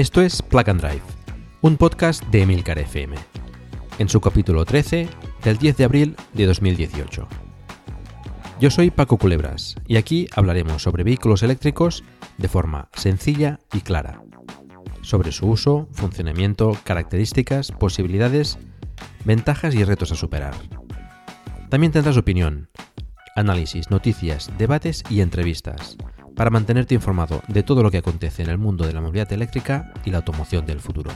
esto es Plug and Drive, un podcast de Emilcar FM, en su capítulo 13 del 10 de abril de 2018. Yo soy Paco Culebras y aquí hablaremos sobre vehículos eléctricos de forma sencilla y clara, sobre su uso, funcionamiento, características, posibilidades, ventajas y retos a superar. También tendrás opinión, análisis, noticias, debates y entrevistas para mantenerte informado de todo lo que acontece en el mundo de la movilidad eléctrica y la automoción del futuro.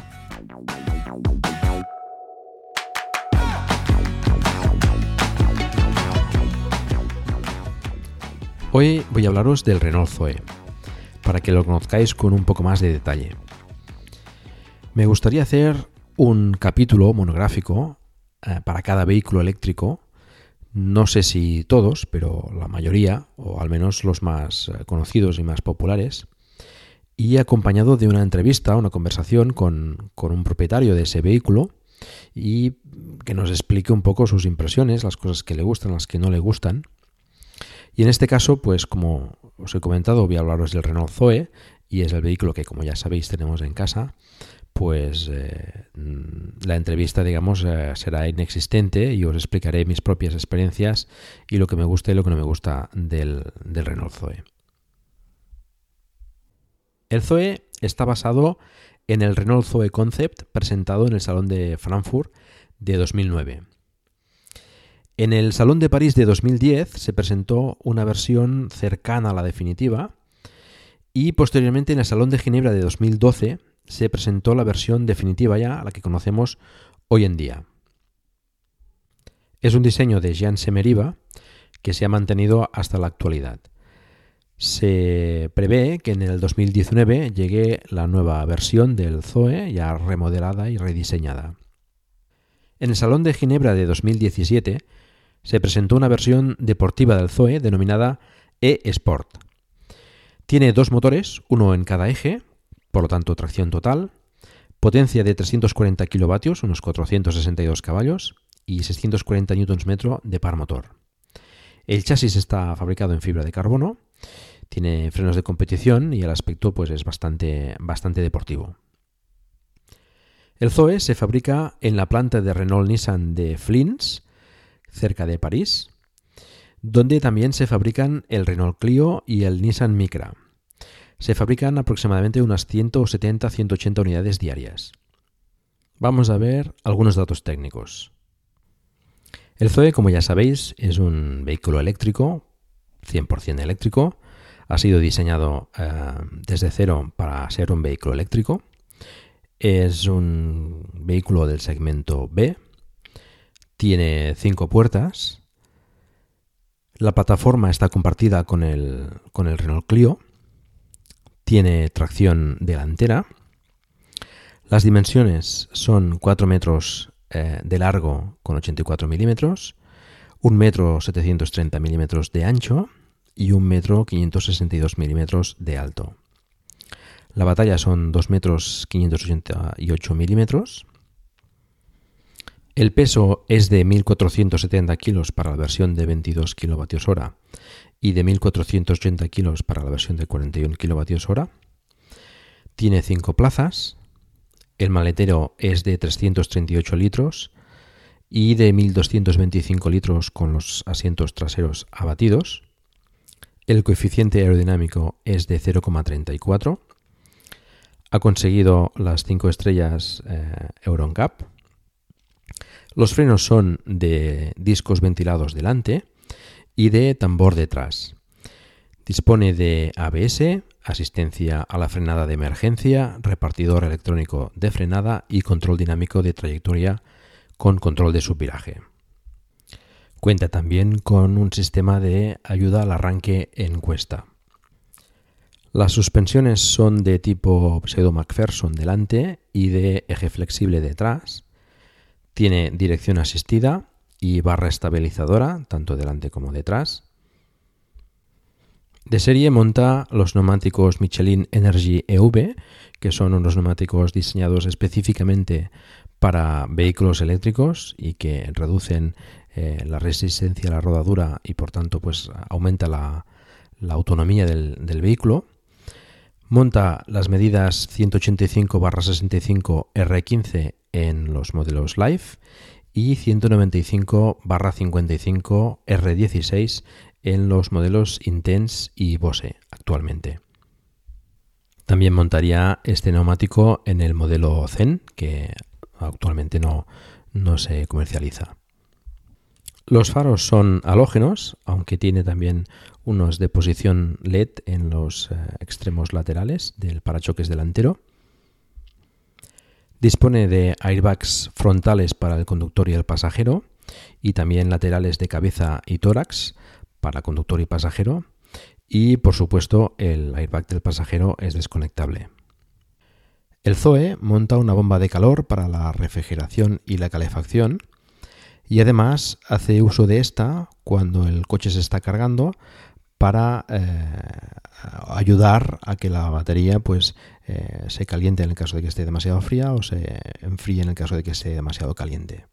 Hoy voy a hablaros del Renault Zoe, para que lo conozcáis con un poco más de detalle. Me gustaría hacer un capítulo monográfico eh, para cada vehículo eléctrico no sé si todos, pero la mayoría, o al menos los más eh, conocidos y más populares, y acompañado de una entrevista, una conversación con, un propietario de ese vehículo y que nos explique un poco sus impresiones, las cosas que le gustan, las que no le gustan. Y en este caso, pues como os he comentado, voy a hablaros del Renault Zoe y es el vehículo que, como ya sabéis, tenemos en casa pues eh, la entrevista, digamos, eh, será inexistente y os explicaré mis propias experiencias y lo que me gusta y lo que no me gusta del, del Renault Zoe. El Zoe está basado en el Renault Zoe Concept presentado en el Salón de Frankfurt de 2009. En el Salón de París de 2010 se presentó una versión cercana a la definitiva y posteriormente en el Salón de Ginebra de 2012 se presentó la versión definitiva ya, la que conocemos hoy en día. Es un diseño de Jean Semeriva que se ha mantenido hasta la actualidad. Se prevé que en el 2019 llegue la nueva versión del Zoe ya remodelada y rediseñada. En el Salón de Ginebra de 2017 se presentó una versión deportiva del Zoe denominada E-Sport. Tiene dos motores, uno en cada eje, por lo tanto tracción total, potencia de 340 kilovatios, unos 462 caballos, y 640 Nm de par motor. El chasis está fabricado en fibra de carbono, tiene frenos de competición y el aspecto pues, es bastante, bastante deportivo. El Zoe se fabrica en la planta de Renault Nissan de Flins, cerca de París, donde también se fabrican el Renault Clio y el Nissan Micra. Se fabrican aproximadamente unas 170-180 unidades diarias. Vamos a ver algunos datos técnicos. El Zoe, como ya sabéis, es un vehículo eléctrico, 100% eléctrico. Ha sido diseñado eh, desde cero para ser un vehículo eléctrico. Es un vehículo del segmento B. Tiene cinco puertas. La plataforma está compartida con el, con el Renault Clio tiene tracción delantera. Las dimensiones son 4 metros eh, de largo con 84 milímetros, 1 metro 730 milímetros de ancho y 1 metro 562 milímetros de alto. La batalla son 2 metros 588 milímetros. El peso es de 1.470 kilos para la versión de 22 kilovatios hora y de 1.480 kilos para la versión de 41 kWh. Tiene 5 plazas. El maletero es de 338 litros y de 1.225 litros con los asientos traseros abatidos. El coeficiente aerodinámico es de 0,34. Ha conseguido las 5 estrellas eh, NCAP. Los frenos son de discos ventilados delante y de tambor detrás. Dispone de ABS, asistencia a la frenada de emergencia, repartidor electrónico de frenada y control dinámico de trayectoria con control de subviraje. Cuenta también con un sistema de ayuda al arranque en cuesta. Las suspensiones son de tipo pseudo McPherson delante y de eje flexible detrás. Tiene dirección asistida y barra estabilizadora, tanto delante como detrás. De serie monta los neumáticos Michelin Energy EV, que son unos neumáticos diseñados específicamente para vehículos eléctricos y que reducen eh, la resistencia a la rodadura y por tanto pues aumenta la, autonomía del, vehículo. Monta las medidas 185-65 R15 en los modelos Life y 195-55 R16 en los modelos Intense y Bose actualmente. También montaría este neumático en el modelo Zen, que actualmente no, no se comercializa. Los faros son halógenos, aunque tiene también unos de posición LED en los eh, extremos laterales del parachoques delantero. Dispone de airbags frontales para el conductor y el pasajero y también laterales de cabeza y tórax para conductor y pasajero. Y por supuesto el airbag del pasajero es desconectable. El Zoe monta una bomba de calor para la refrigeración y la calefacción y además hace uso de esta cuando el coche se está cargando para eh, ayudar a que la batería pues eh, se caliente en el caso de que esté demasiado fría o se enfríe en el caso de que esté demasiado caliente.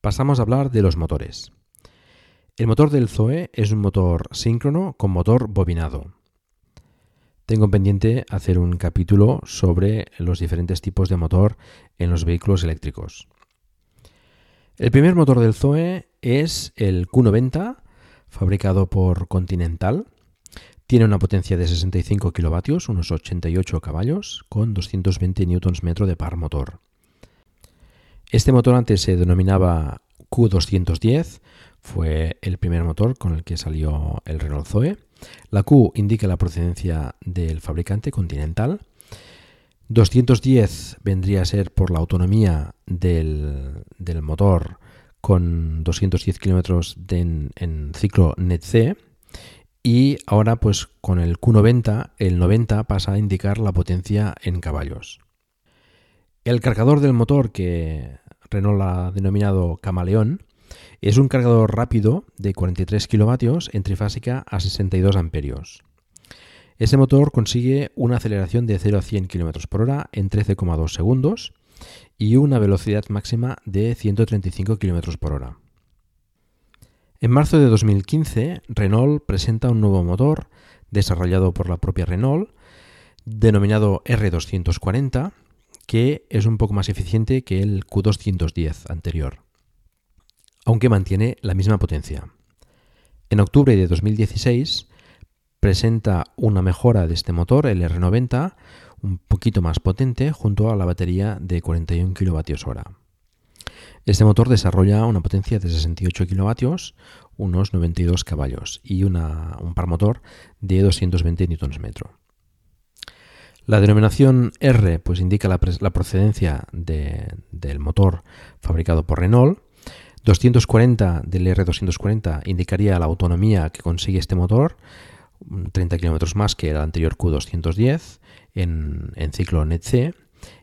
Pasamos a hablar de los motores. El motor del Zoe es un motor síncrono con motor bobinado. Tengo pendiente hacer un capítulo sobre los diferentes tipos de motor en los vehículos eléctricos. El primer motor del Zoe es el Q90, fabricado por Continental. Tiene una potencia de 65 kilovatios, unos 88 caballos, con 220 Nm de par motor. Este motor antes se denominaba Q210 fue el primer motor con el que salió el Renault Zoe. La Q indica la procedencia del fabricante Continental. 210 vendría a ser por la autonomía del, motor con 210 kilómetros en, ciclo NET-C y ahora pues con el Q90 el 90 pasa a indicar la potencia en caballos. El cargador del motor que Renault ha denominado Camaleón es un cargador rápido de 43 kilovatios en trifásica a 62 amperios. Este motor consigue una aceleración de 0 a 100 km por hora en 13,2 segundos y una velocidad máxima de 135 km por hora. En marzo de 2015, Renault presenta un nuevo motor desarrollado por la propia Renault, denominado R240, que es un poco más eficiente que el Q210 anterior aunque mantiene la misma potencia. En octubre de 2016 presenta una mejora de este motor, el R90, un poquito más potente junto a la batería de 41 kWh. Este motor desarrolla una potencia de 68 kW, unos 92 caballos y un par motor de 220 Nm. La denominación R pues, indica la, procedencia del motor fabricado por Renault 240 del R240 indicaría la autonomía que consigue este motor, 30 km más que el anterior Q210 en, ciclo NET-C,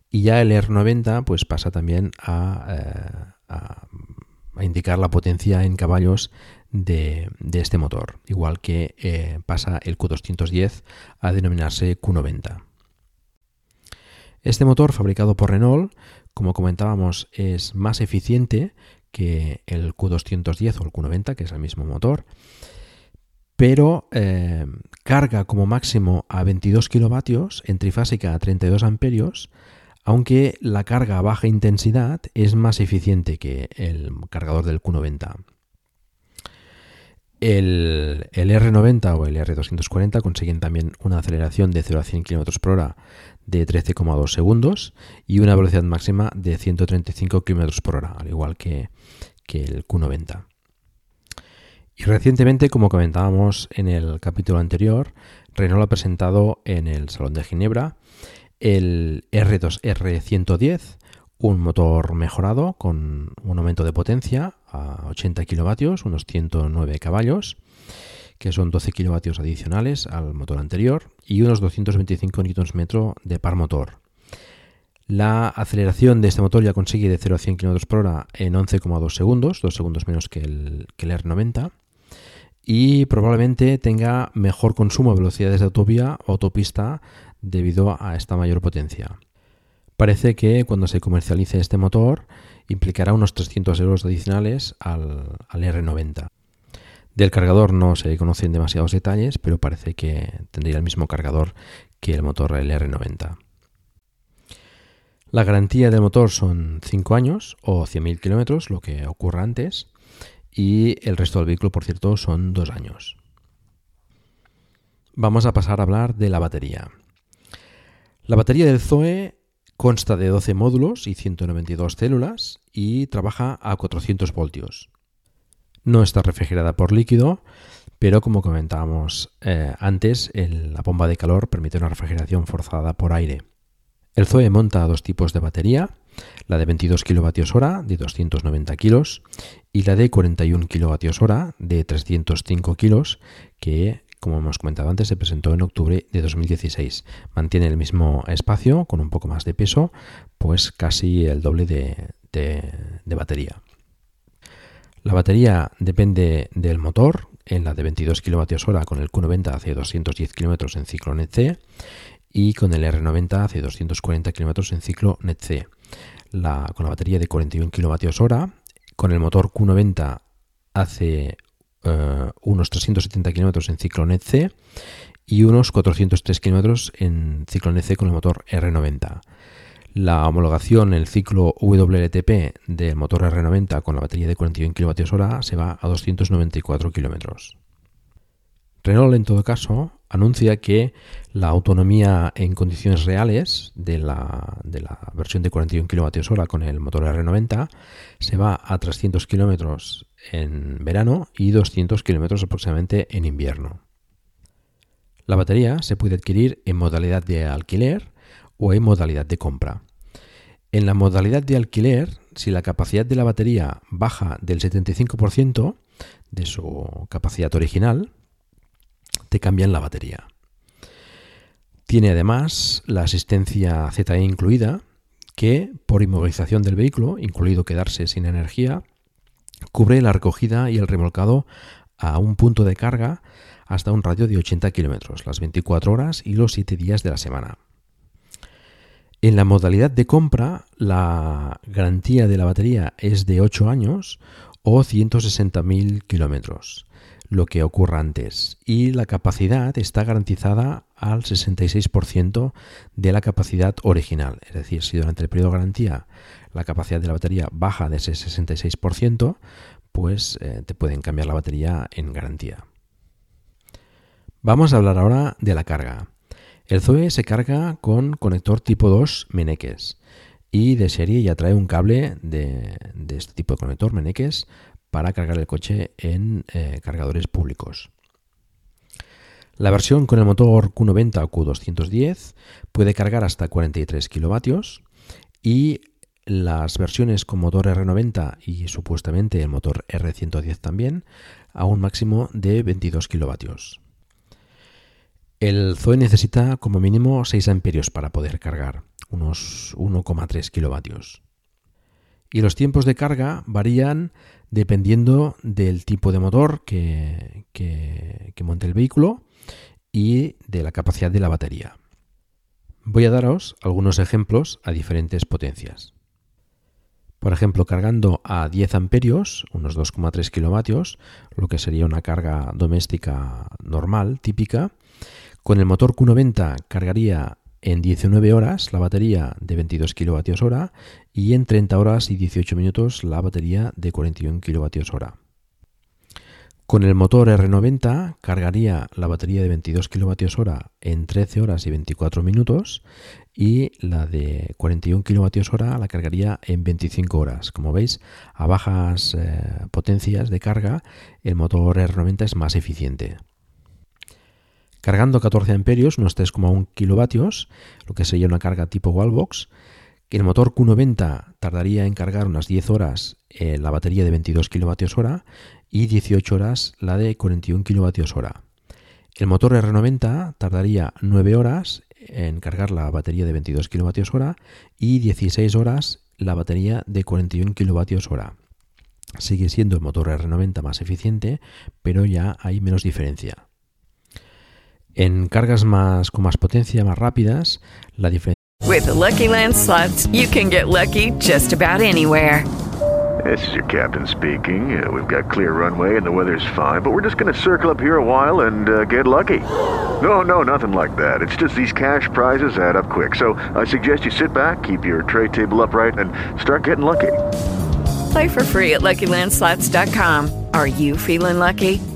y ya el R90 pues pasa también a, eh, indicar la potencia en caballos de, este motor, igual que eh, pasa el Q210 a denominarse Q90. Este motor fabricado por Renault, como comentábamos, es más eficiente que el Q210 o el Q90, que es el mismo motor, pero eh, carga como máximo a 22 kilovatios en trifásica a 32 amperios, aunque la carga a baja intensidad es más eficiente que el cargador del Q90. El, R90 o el R240 consiguen también una aceleración de 0 a 100 km por hora de 13,2 segundos y una velocidad máxima de 135 km por hora, al igual que, el Q90. Y recientemente, como comentábamos en el capítulo anterior, Renault ha presentado en el Salón de Ginebra el R2R110, un motor mejorado con un aumento de potencia a 80 kilovatios, unos 109 caballos, que son 12 kilovatios adicionales al motor anterior, y unos 225 Nm de par motor. La aceleración de este motor ya consigue de 0 a 100 km por hora en 11,2 segundos, 2 segundos menos que el R90 y probablemente tenga mejor consumo de velocidades de autovía o autopista debido a esta mayor potencia. Parece que cuando se comercialice este motor implicará unos 300 euros adicionales al, R90. Del cargador no se conocen demasiados detalles, pero parece que tendría el mismo cargador que el motor el R90. La garantía del motor son 5 años o 100.000 kilómetros, lo que ocurra antes, y el resto del vehículo, por cierto, son 2 años. Vamos a pasar a hablar de la batería. La batería del Zoe consta de 12 módulos y 192 células y trabaja a 400 voltios. No está refrigerada por líquido, pero como comentábamos eh, antes, la bomba de calor permite una refrigeración forzada por aire. El Zoe monta dos tipos de batería, la de 22 kWh de 290 kg y la de 41 kWh de 305 kg que como hemos comentado antes, se presentó en octubre de 2016. Mantiene el mismo espacio, con un poco más de peso, pues casi el doble de, batería. La batería depende del motor, en la de 22 kWh con el Q90 hace 210 km en ciclo NET-C y con el R90 hace 240 km en ciclo NET-C. Con la batería de 41 kWh, con el motor Q90 hace eh, unos 370 kilómetros en ciclo NET-C y unos 403 kilómetros en ciclo NET-C con el motor R90. La homologación, el ciclo WLTP del motor R90 con la batería de 41 kWh se va a 294 kilómetros. Renault, en todo caso, anuncia que la autonomía en condiciones reales de la, de la versión de 41 kWh con el motor R90 se va a 300 km en verano y 200 km aproximadamente en invierno. La batería se puede adquirir en modalidad de alquiler o en modalidad de compra. En la modalidad de alquiler, si la capacidad de la batería baja del 75% de su capacidad original, te cambian la batería. Tiene además la asistencia ZE incluida, que por inmovilización del vehículo, incluido quedarse sin energía, cubre la recogida y el remolcado a un punto de carga hasta un radio de 80 kilómetros, las 24 horas y los 7 días de la semana. En la modalidad de compra, la garantía de la batería es de 8 años o 160.000 kilómetros lo que ocurra antes y la capacidad está garantizada al 66% de la capacidad original. Es decir, si durante el periodo de garantía la capacidad de la batería baja de ese 66%, pues eh, te pueden cambiar la batería en garantía. Vamos a hablar ahora de la carga. El Zoe se carga con conector tipo 2 Meneques y de serie ya trae un cable de, de este tipo de conector Meneques para cargar el coche en eh, cargadores públicos. La versión con el motor Q90 o Q210 puede cargar hasta 43 kilovatios y las versiones con motor R90 y supuestamente el motor R110 también a un máximo de 22 kilovatios. El Zoe necesita como mínimo 6 amperios para poder cargar, unos 1,3 kilovatios. Y los tiempos de carga varían dependiendo del tipo de motor que, monte el vehículo y de la capacidad de la batería. Voy a daros algunos ejemplos a diferentes potencias. Por ejemplo, cargando a 10 amperios, unos 2,3 kilovatios, lo que sería una carga doméstica normal, típica, con el motor Q90 cargaría en 19 horas la batería de 22 kWh y en 30 horas y 18 minutos la batería de 41 kWh. Con el motor R90 cargaría la batería de 22 kWh en 13 horas y 24 minutos y la de 41 kWh la cargaría en 25 horas. Como veis, a bajas eh, potencias de carga, el motor R90 es más eficiente. Cargando 14 amperios, unos 3,1 kilovatios, lo que sería una carga tipo wallbox, el motor Q90 tardaría en cargar unas 10 horas eh, la batería de 22 kWh y 18 horas la de 41 kWh. El motor R90 tardaría 9 horas en cargar la batería de 22 kWh y 16 horas la batería de 41 kWh. Sigue siendo el motor R90 más eficiente, pero ya hay menos diferencia. En cargas más con más potencia, más rápidas, la diferencia With the Lucky Land slots, you can get lucky just about anywhere. This is your captain speaking. Uh, we've got clear runway and the weather's fine, but we're just going to circle up here a while and uh, get lucky. No, no, nothing like that. It's just these cash prizes add up quick. So I suggest you sit back, keep your tray table upright, and start getting lucky. Play for free at LuckyLandSlots.com. Are you feeling lucky?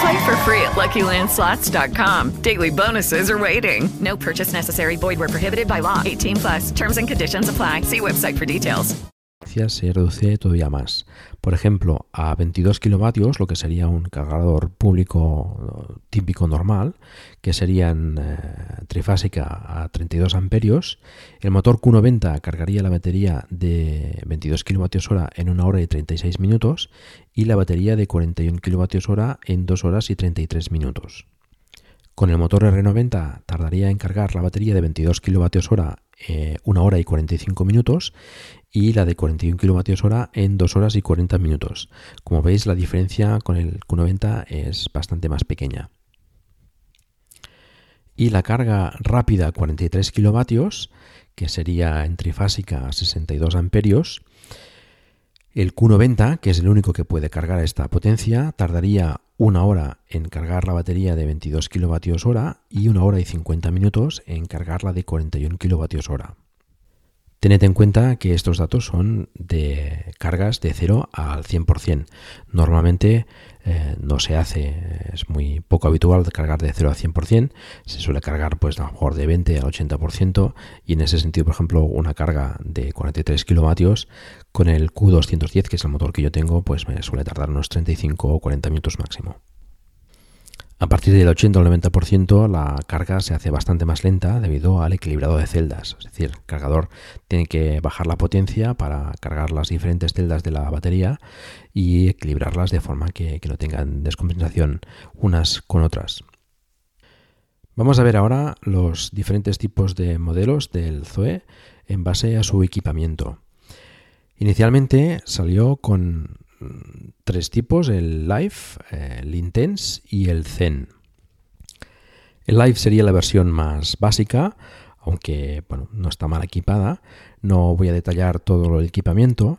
Play for free at LuckyLandSlots.com. Daily bonuses are waiting. No purchase necessary. Void where prohibited by law. 18 plus. Terms and conditions apply. See website for details. se reduce todavía más. Por ejemplo, a 22 kilovatios, lo que sería un cargador público típico normal, que serían eh, trifásica a 32 amperios, el motor Q90 cargaría la batería de 22 kilovatios hora en 1 hora y 36 minutos y la batería de 41 kilovatios hora en 2 horas y 33 minutos. Con el motor R90 tardaría en cargar la batería de 22 kWh eh, 1 hora y 45 minutos y la de 41 kWh en 2 horas y 40 minutos. Como veis la diferencia con el Q90 es bastante más pequeña. Y la carga rápida 43 kilovatios, que sería en trifásica a 62 amperios, el Q90, que es el único que puede cargar esta potencia, tardaría una hora en cargar la batería de 22 kWh y una hora y 50 minutos en cargarla de 41 kWh. Tened en cuenta que estos datos son de cargas de 0 al 100%. Normalmente eh, no se hace, es muy poco habitual cargar de 0 al 100%, se suele cargar pues a lo mejor de 20 al 80% y en ese sentido, por ejemplo, una carga de 43 kilovatios con el Q210, que es el motor que yo tengo, pues me suele tardar unos 35 o 40 minutos máximo. A partir del 80 o 90% la carga se hace bastante más lenta debido al equilibrado de celdas. Es decir, el cargador tiene que bajar la potencia para cargar las diferentes celdas de la batería y equilibrarlas de forma que, no tengan descompensación unas con otras. Vamos a ver ahora los diferentes tipos de modelos del Zoe en base a su equipamiento. Inicialmente salió con tres tipos, el Live, el Intense y el Zen. El Live sería la versión más básica, aunque bueno, no está mal equipada. No voy a detallar todo el equipamiento,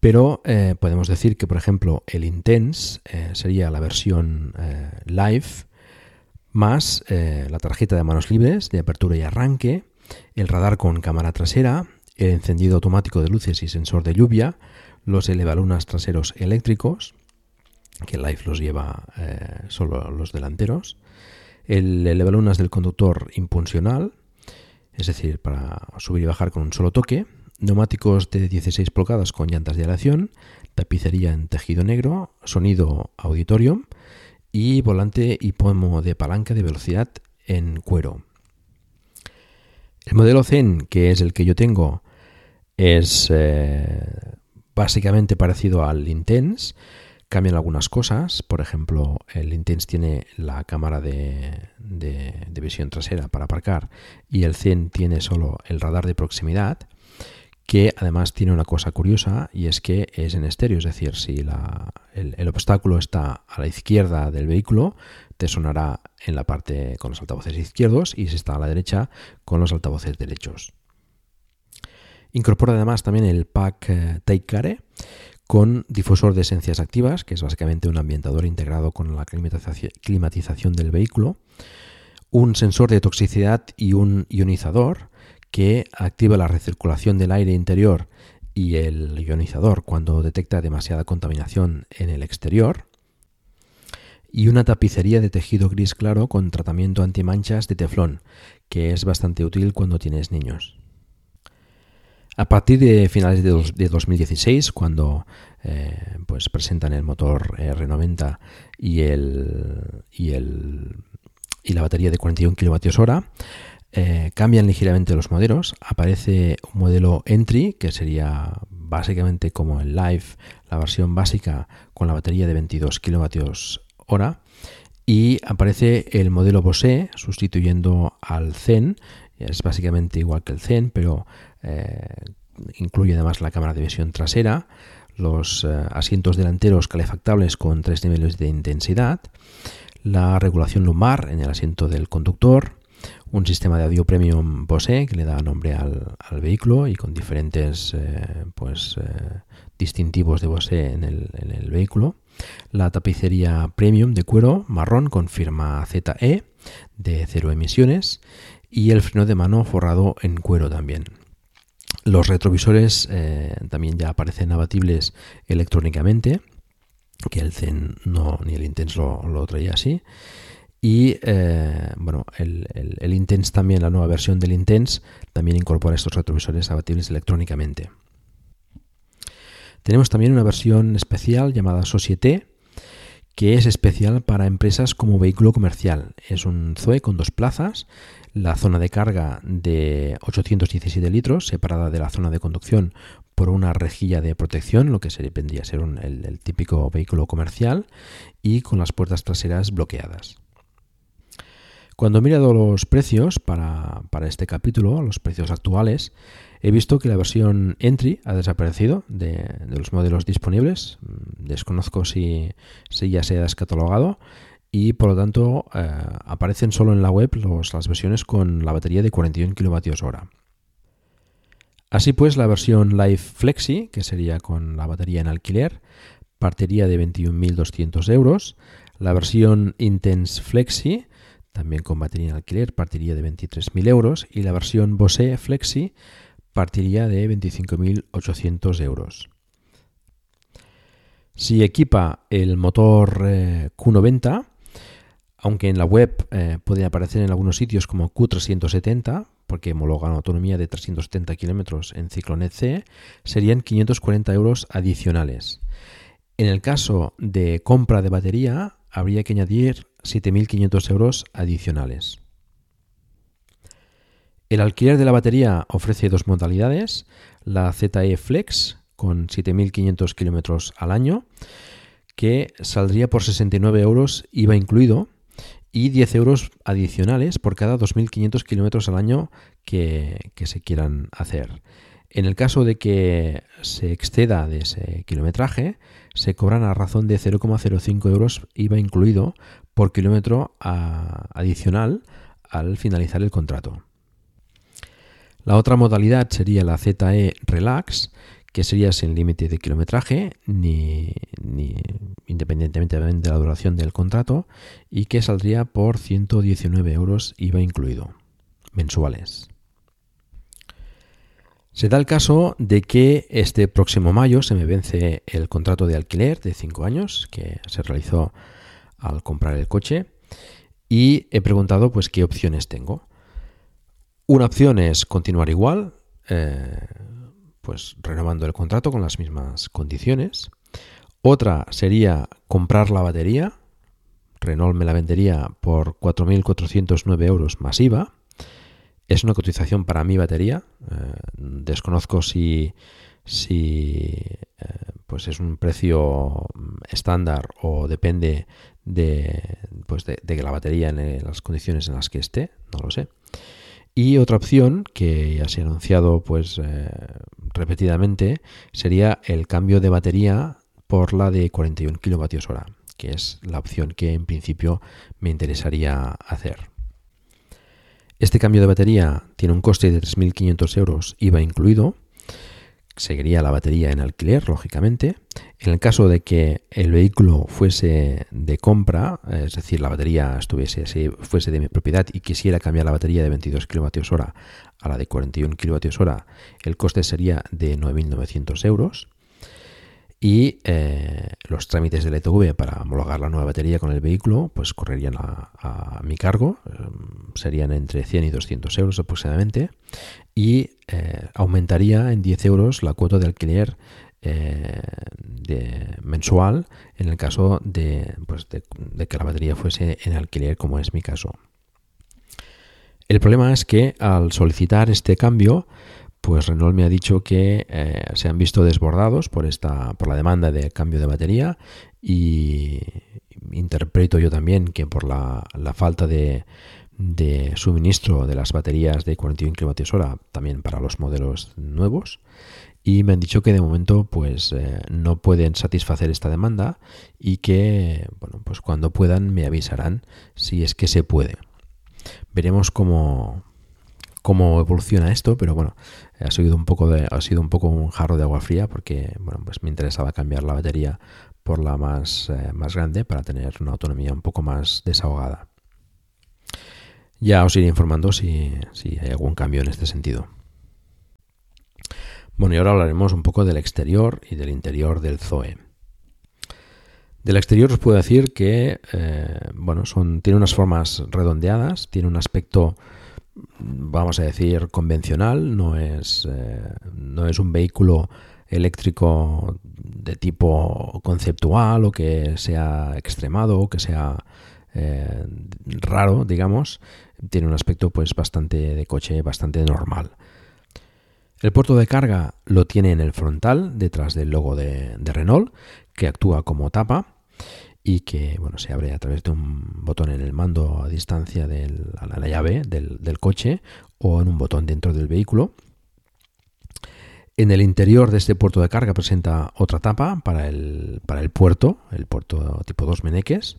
pero eh, podemos decir que, por ejemplo, el Intense eh, sería la versión eh, Live más la tarjeta de manos libres de apertura y arranque, el radar con cámara trasera, el encendido automático de luces y sensor de lluvia, los elevalunas traseros eléctricos, que Life los lleva eh, solo los delanteros, el elevalunas del conductor impulsional, es decir, para subir y bajar con un solo toque, neumáticos de 16 pulgadas con llantas de aleación, tapicería en tejido negro, sonido auditorium y volante y pomo de palanca de velocidad en cuero. El modelo Zen, que es el que yo tengo, es eh, básicamente parecido al Intense. Cambian algunas cosas, por ejemplo, el Intense tiene la cámara de, visión trasera para aparcar y el Zen tiene solo el radar de proximidad, que además tiene una cosa curiosa y es que es en estéreo, es decir, si el, obstáculo está a la izquierda del vehículo, te sonará en la parte con los altavoces izquierdos y si está a la derecha con los altavoces derechos. Incorpora además también el pack eh, Take con difusor de esencias activas, que es básicamente un ambientador integrado con la climatización del vehículo, un sensor de toxicidad y un ionizador que activa la recirculación del aire interior y el ionizador cuando detecta demasiada contaminación en el exterior, y una tapicería de tejido gris claro con tratamiento antimanchas de teflón, que es bastante útil cuando tienes niños. A partir de finales de, 2016, cuando eh, pues presentan el motor R90 y, el, y la batería de 41 kWh, eh, cambian ligeramente los modelos. Aparece un modelo Entry, que sería básicamente como el Live, la versión básica con la batería de 22 kWh. Y aparece el modelo Bose sustituyendo al Zen. Es básicamente igual que el Zen, pero eh, incluye además la cámara de visión trasera, los eh, asientos delanteros calefactables con tres niveles de intensidad, la regulación lumbar en el asiento del conductor, un sistema de audio premium Bose que le da nombre al, vehículo y con diferentes eh, pues, distintivos de Bose en el, en el, vehículo. La tapicería premium de cuero marrón con firma ZE de cero emisiones y el freno de mano forrado en cuero también. Los retrovisores eh, también ya aparecen abatibles electrónicamente, que el Zen no, ni el Intense lo, traía así. Y eh, bueno, el, el, Intense también, la nueva versión del Intense, también incorpora estos retrovisores abatibles electrónicamente. Tenemos también una versión especial llamada Societe, que es especial para empresas como vehículo comercial. Es un Zoe con dos plazas, la zona de carga de 817 litros, separada de la zona de conducción por una rejilla de protección, lo que se vendría a ser el, típico vehículo comercial, y con las puertas traseras bloqueadas. Cuando he mirado los precios para, para este capítulo, los precios actuales, He visto que la versión Entry ha desaparecido de, los modelos disponibles. Desconozco si, ya se ha descatalogado y por lo tanto eh, aparecen solo en la web las versiones con la batería de 41 kWh. Así pues, la versión Live Flexi, que sería con la batería en alquiler, partiría de 21.200 euros. La versión Intense Flexi, también con batería en alquiler, partiría de 23.000 euros. Y la versión Bose Flexi partiría de 25.800 euros. Si equipa el motor eh, Q90, aunque en la web eh, puede aparecer en algunos sitios como Q370, porque homologa una autonomía de 370 km en Ciclonet C, serían 540 euros adicionales. En el caso de compra de batería, habría que añadir 7.500 euros adicionales. El alquiler de la batería ofrece dos modalidades, la ZE Flex con 7.500 kilómetros al año, que saldría por 69 euros IVA incluido, y 10 euros adicionales por cada 2.500 kilómetros al año que, que, se quieran hacer. En el caso de que se exceda de ese kilometraje, se cobran a razón de 0,05 euros IVA incluido por kilómetro adicional al finalizar el contrato. La otra modalidad sería la ZE Relax, que sería sin límite de kilometraje, ni, independientemente de la duración del contrato, y que saldría por 119 euros IVA incluido, mensuales. Se da el caso de que este próximo mayo se me vence el contrato de alquiler de 5 años que se realizó al comprar el coche y he preguntado pues qué opciones tengo. Una opción es continuar igual, eh, pues renovando el contrato con las mismas condiciones. Otra sería comprar la batería. Renault me la vendería por 4.409 euros masiva. Es una cotización para mi batería. Eh, desconozco si, si eh, pues es un precio estándar o depende de, pues de, la batería en las condiciones en las que esté. No lo sé. Y otra opción que ya se ha anunciado pues eh, repetidamente sería el cambio de batería por la de 41 kWh, que es la opción que en principio me interesaría hacer. Este cambio de batería tiene un coste de 3.500 euros IVA incluido. Seguiría la batería en alquiler, lógicamente. En el caso de que el vehículo fuese de compra, es decir, la batería estuviese, fuese de mi propiedad y quisiera cambiar la batería de 22 kWh a la de 41 kWh, el coste sería de 9.900 euros y eh, los trámites del ETV para homologar la nueva batería con el vehículo pues correrían a, mi cargo, em, serían entre 100 y 200 euros aproximadamente y eh, aumentaría en 10 euros la cuota de alquiler eh, de, mensual en el caso pues de, de que la batería fuese en alquiler como es mi caso. El problema es que al solicitar este cambio pues Renault me ha dicho que eh, se han visto desbordados por esta por la demanda de cambio de batería y interpreto yo también que por la, falta de, suministro de las baterías de 41 kWh también para los modelos nuevos. Y me han dicho que de momento pues eh, no pueden satisfacer esta demanda y que bueno pues cuando puedan me avisarán si es que se puede. Veremos cómo cómo evoluciona esto, pero bueno, ha sido un poco ha sido un poco un jarro de agua fría porque bueno, pues me interesaba cambiar la batería por la más, eh, más grande para tener una autonomía un poco más desahogada. Ya os iré informando si, si hay algún cambio en este sentido. Bueno, y ahora hablaremos un poco del exterior y del interior del Zoe. Del exterior os puedo decir que eh, bueno, son, tiene unas formas redondeadas, tiene un aspecto vamos a decir, convencional, no es, eh, no es un vehículo eléctrico de tipo conceptual o que sea extremado o que sea eh, raro, digamos, tiene un aspecto pues bastante de coche, bastante normal. El puerto de carga lo tiene en el frontal, detrás del logo de Renault, que actúa como tapa y que bueno, se abre a través de un botón en el mando a distancia de la, llave del, coche o en un botón dentro del vehículo. En el interior de este puerto de carga presenta otra tapa para el, para el puerto, el puerto tipo 2 meneques.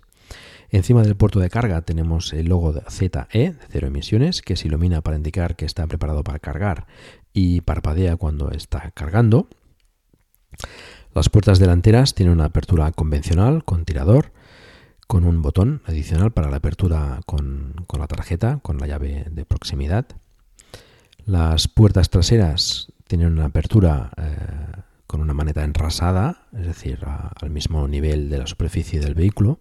Encima del puerto de carga tenemos el logo ZE, de cero emisiones, que se ilumina para indicar que está preparado para cargar y parpadea cuando está cargando. Las puertas delanteras tienen una apertura convencional con tirador, con un botón adicional para la apertura con, la tarjeta, con la llave de proximidad. Las puertas traseras tienen una apertura eh, con una maneta enrasada, es decir, al mismo nivel de la superficie del vehículo,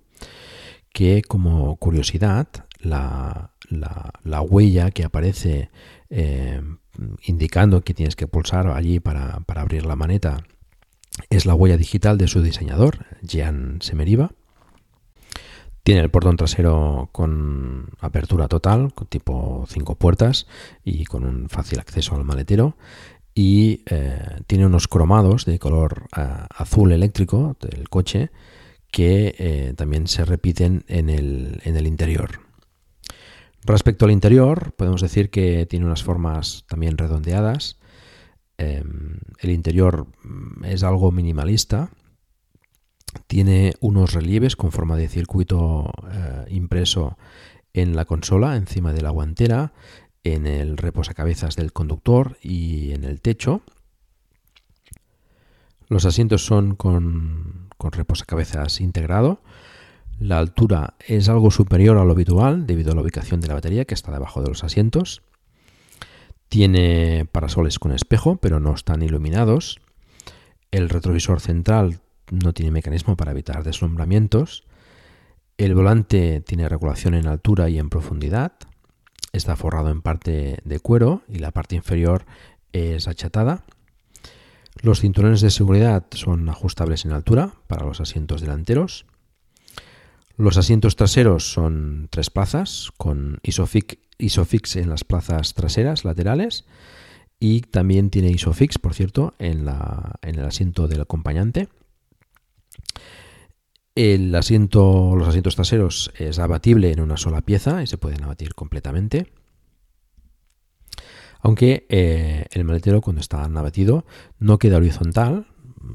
que como curiosidad, la, huella que aparece eh, indicando que tienes que pulsar allí para, para abrir la maneta es la huella digital de su diseñador, Jean Semeriva. Tiene el portón trasero con apertura total, con tipo 5 puertas y con un fácil acceso al maletero. Y eh, tiene unos cromados de color eh, azul eléctrico del coche que eh, también se repiten en el, en el interior. Respecto al interior, podemos decir que tiene unas formas también redondeadas Em, el interior mm, es algo minimalista. Tiene unos relieves con forma de circuito eh, impreso en la consola, encima de la guantera, en el reposacabezas del conductor y en el techo. Los asientos son con, con reposacabezas integrado. La altura es algo superior a lo habitual debido a la ubicación de la batería que está debajo de los asientos. Tiene parasoles con espejo, pero no están iluminados. El retrovisor central no tiene mecanismo para evitar deslumbramientos. El volante tiene regulación en altura y en profundidad. Está forrado en parte de cuero y la parte inferior es achatada. Los cinturones de seguridad son ajustables en altura para los asientos delanteros. Los asientos traseros son tres plazas con Isofix, Isofix en las plazas traseras laterales y también tiene Isofix, por cierto, en, el asiento del acompañante. El asiento, los asientos traseros es abatible en una sola pieza y se pueden abatir completamente. Aunque eh, el maletero cuando está abatido no queda horizontal,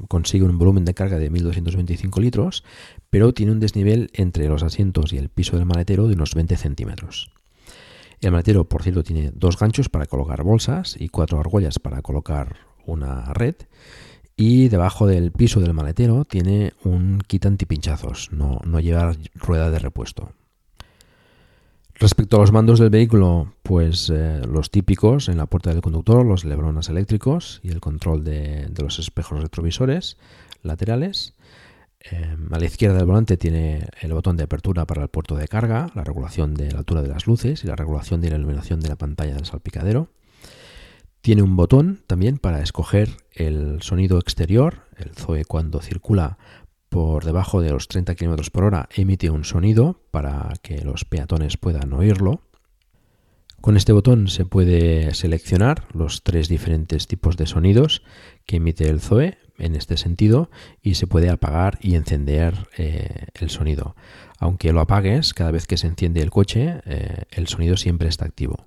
consigue un volumen de carga de 1225 litros, pero tiene un desnivel entre los asientos y el piso del maletero de unos 20 centímetros. El maletero, por cierto, tiene dos ganchos para colocar bolsas y cuatro argollas para colocar una red. Y debajo del piso del maletero tiene un kit antipinchazos, no, no lleva rueda de repuesto. Respecto a los mandos del vehículo, pues eh, los típicos en la puerta del conductor, los lebronas eléctricos y el control de, los espejos retrovisores laterales. Em, a la izquierda del volante tiene el botón de apertura para el puerto de carga, la regulación de la altura de las luces y la regulación de la iluminación de la pantalla del salpicadero. Tiene un botón también para escoger el sonido exterior. El Zoe cuando circula por debajo de los 30 km por hora emite un sonido para que los peatones puedan oírlo. Con este botón se puede seleccionar los tres diferentes tipos de sonidos que emite el Zoe en este sentido y se puede apagar y encender eh, el sonido. Aunque lo apagues, cada vez que se enciende el coche, eh, el sonido siempre está activo.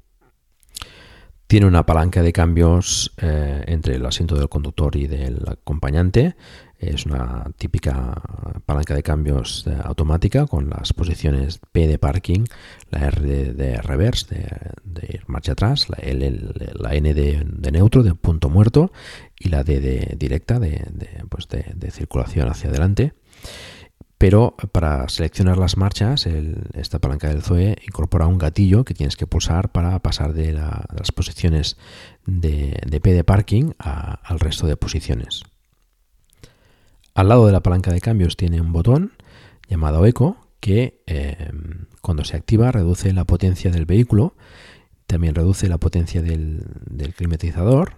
Tiene una palanca de cambios eh, entre el asiento del conductor y del acompañante es una típica palanca de cambios automática con las posiciones P de parking, la R de, reverse, de, marcha atrás, la, N de, neutro, de punto muerto, y la D de directa, pues de, circulación hacia adelante. Pero para seleccionar las marchas, esta palanca del Zoe incorpora un gatillo que tienes que pulsar para pasar de, las posiciones de, P de parking al resto de posiciones. Al lado de la palanca de cambios tiene un botón llamado Eco que eh, cuando se activa reduce la potencia del vehículo, también reduce la potencia del, climatizador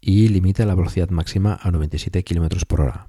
y limita la velocidad máxima a 97 km por hora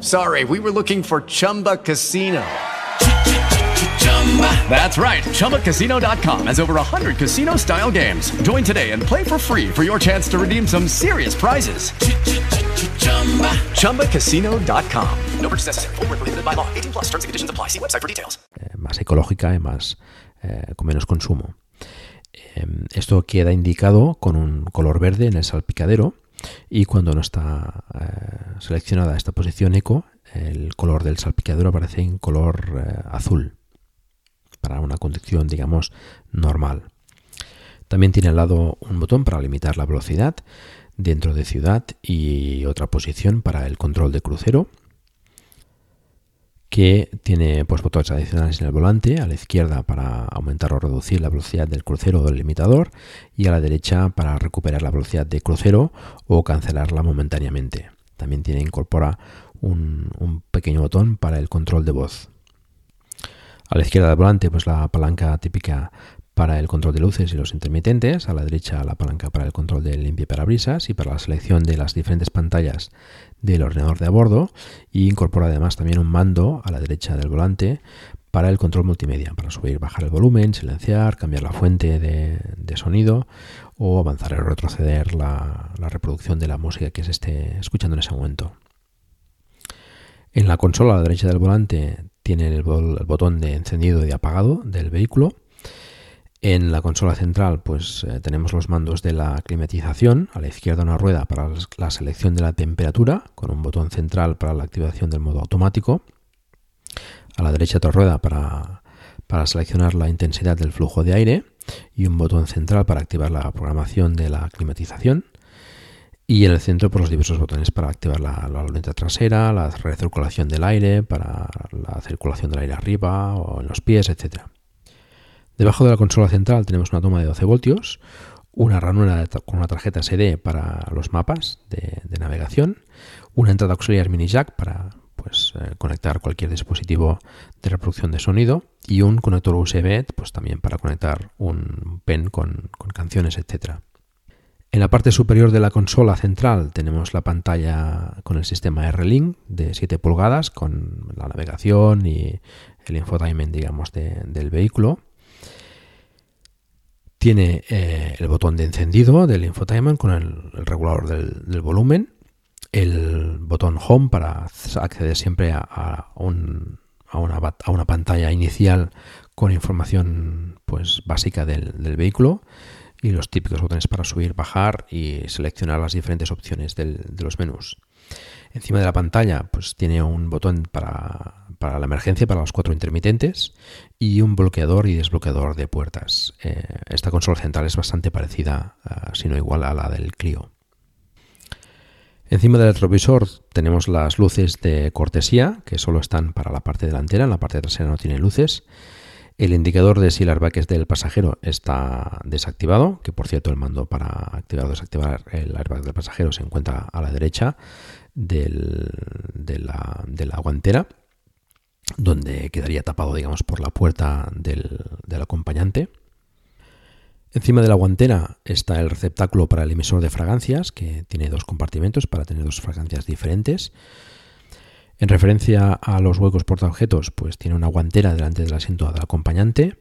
Sorry, we were looking for Chumba Casino. That's right. ChumbaCasino.com has over 100 casino style games. Join today and play for free for your chance to redeem some serious prizes. ChumbaCasino.com. No purchase necessary. Full prohibited by law. 18 plus terms and conditions apply. See website for details. Eh, más ecológica y más, eh, con menos consumo. Eh, esto queda indicado con un color verde en el salpicadero y cuando no está eh, seleccionada esta posición eco, el color del salpicadero aparece en color eh, azul para una conducción, digamos, normal. También tiene al lado un botón para limitar la velocidad dentro de ciudad y otra posición para el control de crucero que tiene pues, botones adicionales en el volante, a la izquierda para aumentar o reducir la velocidad del crucero o del limitador y a la derecha para recuperar la velocidad de crucero o cancelarla momentáneamente. También tiene incorpora un, un pequeño botón para el control de voz. A la izquierda del volante, pues la palanca típica para el control de luces y los intermitentes, a la derecha la palanca para el control del limpia parabrisas y para la selección de las diferentes pantallas del ordenador de a bordo y incorpora además también un mando a la derecha del volante para el control multimedia, para subir bajar el volumen, silenciar, cambiar la fuente de, sonido o avanzar o retroceder la, reproducción de la música que se esté escuchando en ese momento. En la consola a la derecha del volante tiene el botón de encendido y apagado del vehículo en la consola central pues eh, tenemos los mandos de la climatización, a la izquierda una rueda para la selección de la temperatura, con un botón central para la activación del modo automático, a la derecha otra rueda para, para seleccionar la intensidad del flujo de aire y un botón central para activar la programación de la climatización. Y en el centro por pues, los diversos botones para activar la, la luneta trasera, la recirculación del aire, para la circulación del aire arriba o en los pies, etcétera. Debajo de la consola central tenemos una toma de 12 voltios, una ranura con una tarjeta SD para los mapas de, navegación, una entrada auxiliar mini jack para pues, eh, conectar cualquier dispositivo de reproducción de sonido y un conector USB pues, también para conectar un pen con, canciones, etc. En la parte superior de la consola central tenemos la pantalla con el sistema R-Link de 7 pulgadas con la navegación y el infotainment digamos, del vehículo. Tiene eh, el botón de encendido del infotainment con el, regulador del, volumen, el botón home para acceder siempre a, una, pantalla inicial con información pues, básica del, vehículo y los típicos botones para subir, bajar y seleccionar las diferentes opciones de los menús. Encima de la pantalla pues tiene un botón para, para la emergencia, para los cuatro intermitentes y un bloqueador y desbloqueador de puertas. Eh, esta consola central es bastante parecida, uh, si no igual, a la del Clio. Encima del retrovisor tenemos las luces de cortesía, que solo están para la parte delantera, en la parte trasera no tiene luces. El indicador de si el airbag es del pasajero está desactivado, que por cierto el mando para activar o desactivar el airbag del pasajero se encuentra a la derecha de, la, guantera, donde quedaría tapado, digamos, por la puerta del, acompañante. Encima de la guantera está el receptáculo para el emisor de fragancias, que tiene dos compartimentos para tener dos fragancias diferentes. En referencia a los huecos portaobjetos, pues tiene una guantera delante del asiento del acompañante.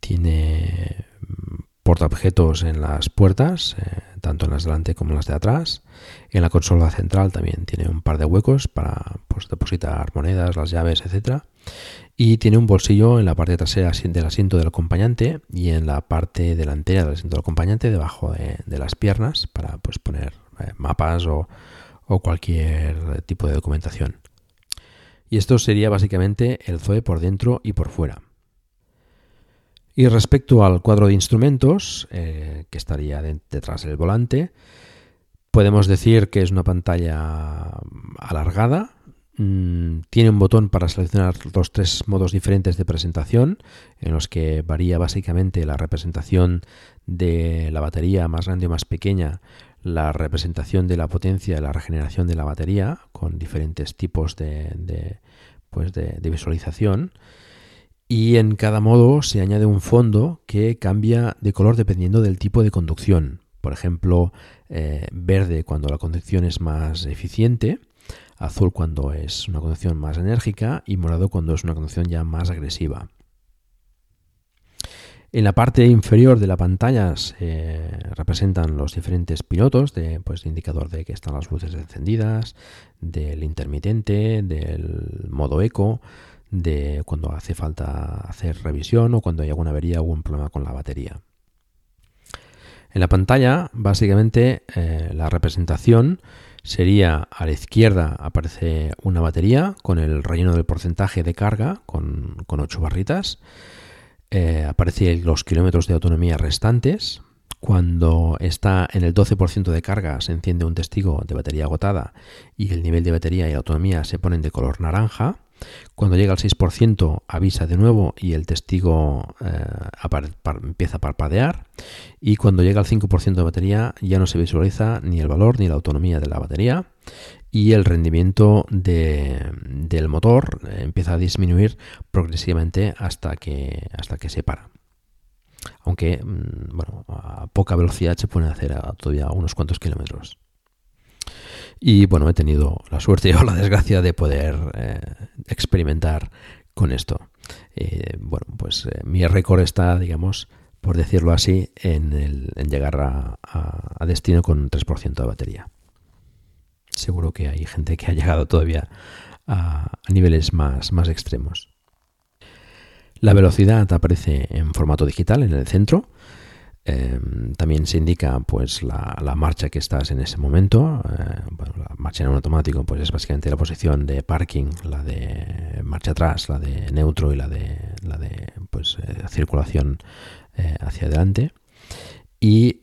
Tiene portaobjetos en las puertas, eh, tanto en las de delante como en las de atrás. En la consola central también tiene un par de huecos para pues, depositar monedas, las llaves, etc. Y tiene un bolsillo en la parte trasera del asiento del acompañante y en la parte delantera del asiento del acompañante, debajo de, las piernas, para pues, poner eh, mapas o cualquier tipo de documentación. Y esto sería básicamente el Zoe por dentro y por fuera. Y respecto al cuadro de instrumentos, eh, que estaría detrás del volante, podemos decir que es una pantalla alargada. Mm, tiene un botón para seleccionar los tres modos diferentes de presentación, en los que varía básicamente la representación de la batería más grande o más pequeña, la representación de la potencia y la regeneración de la batería, con diferentes tipos de, pues de visualización y en cada modo se añade un fondo que cambia de color dependiendo del tipo de conducción. Por ejemplo, eh, verde cuando la conducción es más eficiente, azul cuando es una conducción más enérgica y morado cuando es una conducción ya más agresiva. En la parte inferior de la pantalla se representan los diferentes pilotos, de, pues, indicador de que están las luces encendidas, del intermitente, del modo eco, de cuando hace falta hacer revisión o cuando hay alguna avería o un problema con la batería. En la pantalla, básicamente, eh, la representación sería a la izquierda aparece una batería con el relleno del porcentaje de carga con, con 8 barritas. Eh, aparecen los kilómetros de autonomía restantes. Cuando está en el 12% de carga se enciende un testigo de batería agotada y el nivel de batería y autonomía se ponen de color naranja. Cuando llega al 6% avisa de nuevo y el testigo eh, empieza a parpadear. Y cuando llega al 5% de batería ya no se visualiza ni el valor ni la autonomía de la batería. Y el rendimiento del motor empieza a disminuir progresivamente hasta que, hasta que se para. Aunque mm, bueno, a poca velocidad se pueden hacer todavía unos cuantos kilómetros. Y bueno, he tenido la suerte o la desgracia de poder eh, experimentar con esto. Eh, bueno, pues eh, mi récord está, digamos, por decirlo así, en, el, en llegar a, destino con un 3% de batería. Seguro que hay gente que ha llegado todavía a, niveles más, más extremos. La velocidad aparece en formato digital en el centro Em, también se indica pues la, marcha que estás en ese momento. Eh, la marcha en automático pues es básicamente la posición de parking, la de marcha atrás, la de neutro y la de la de pues eh, circulación eh, hacia adelante. Y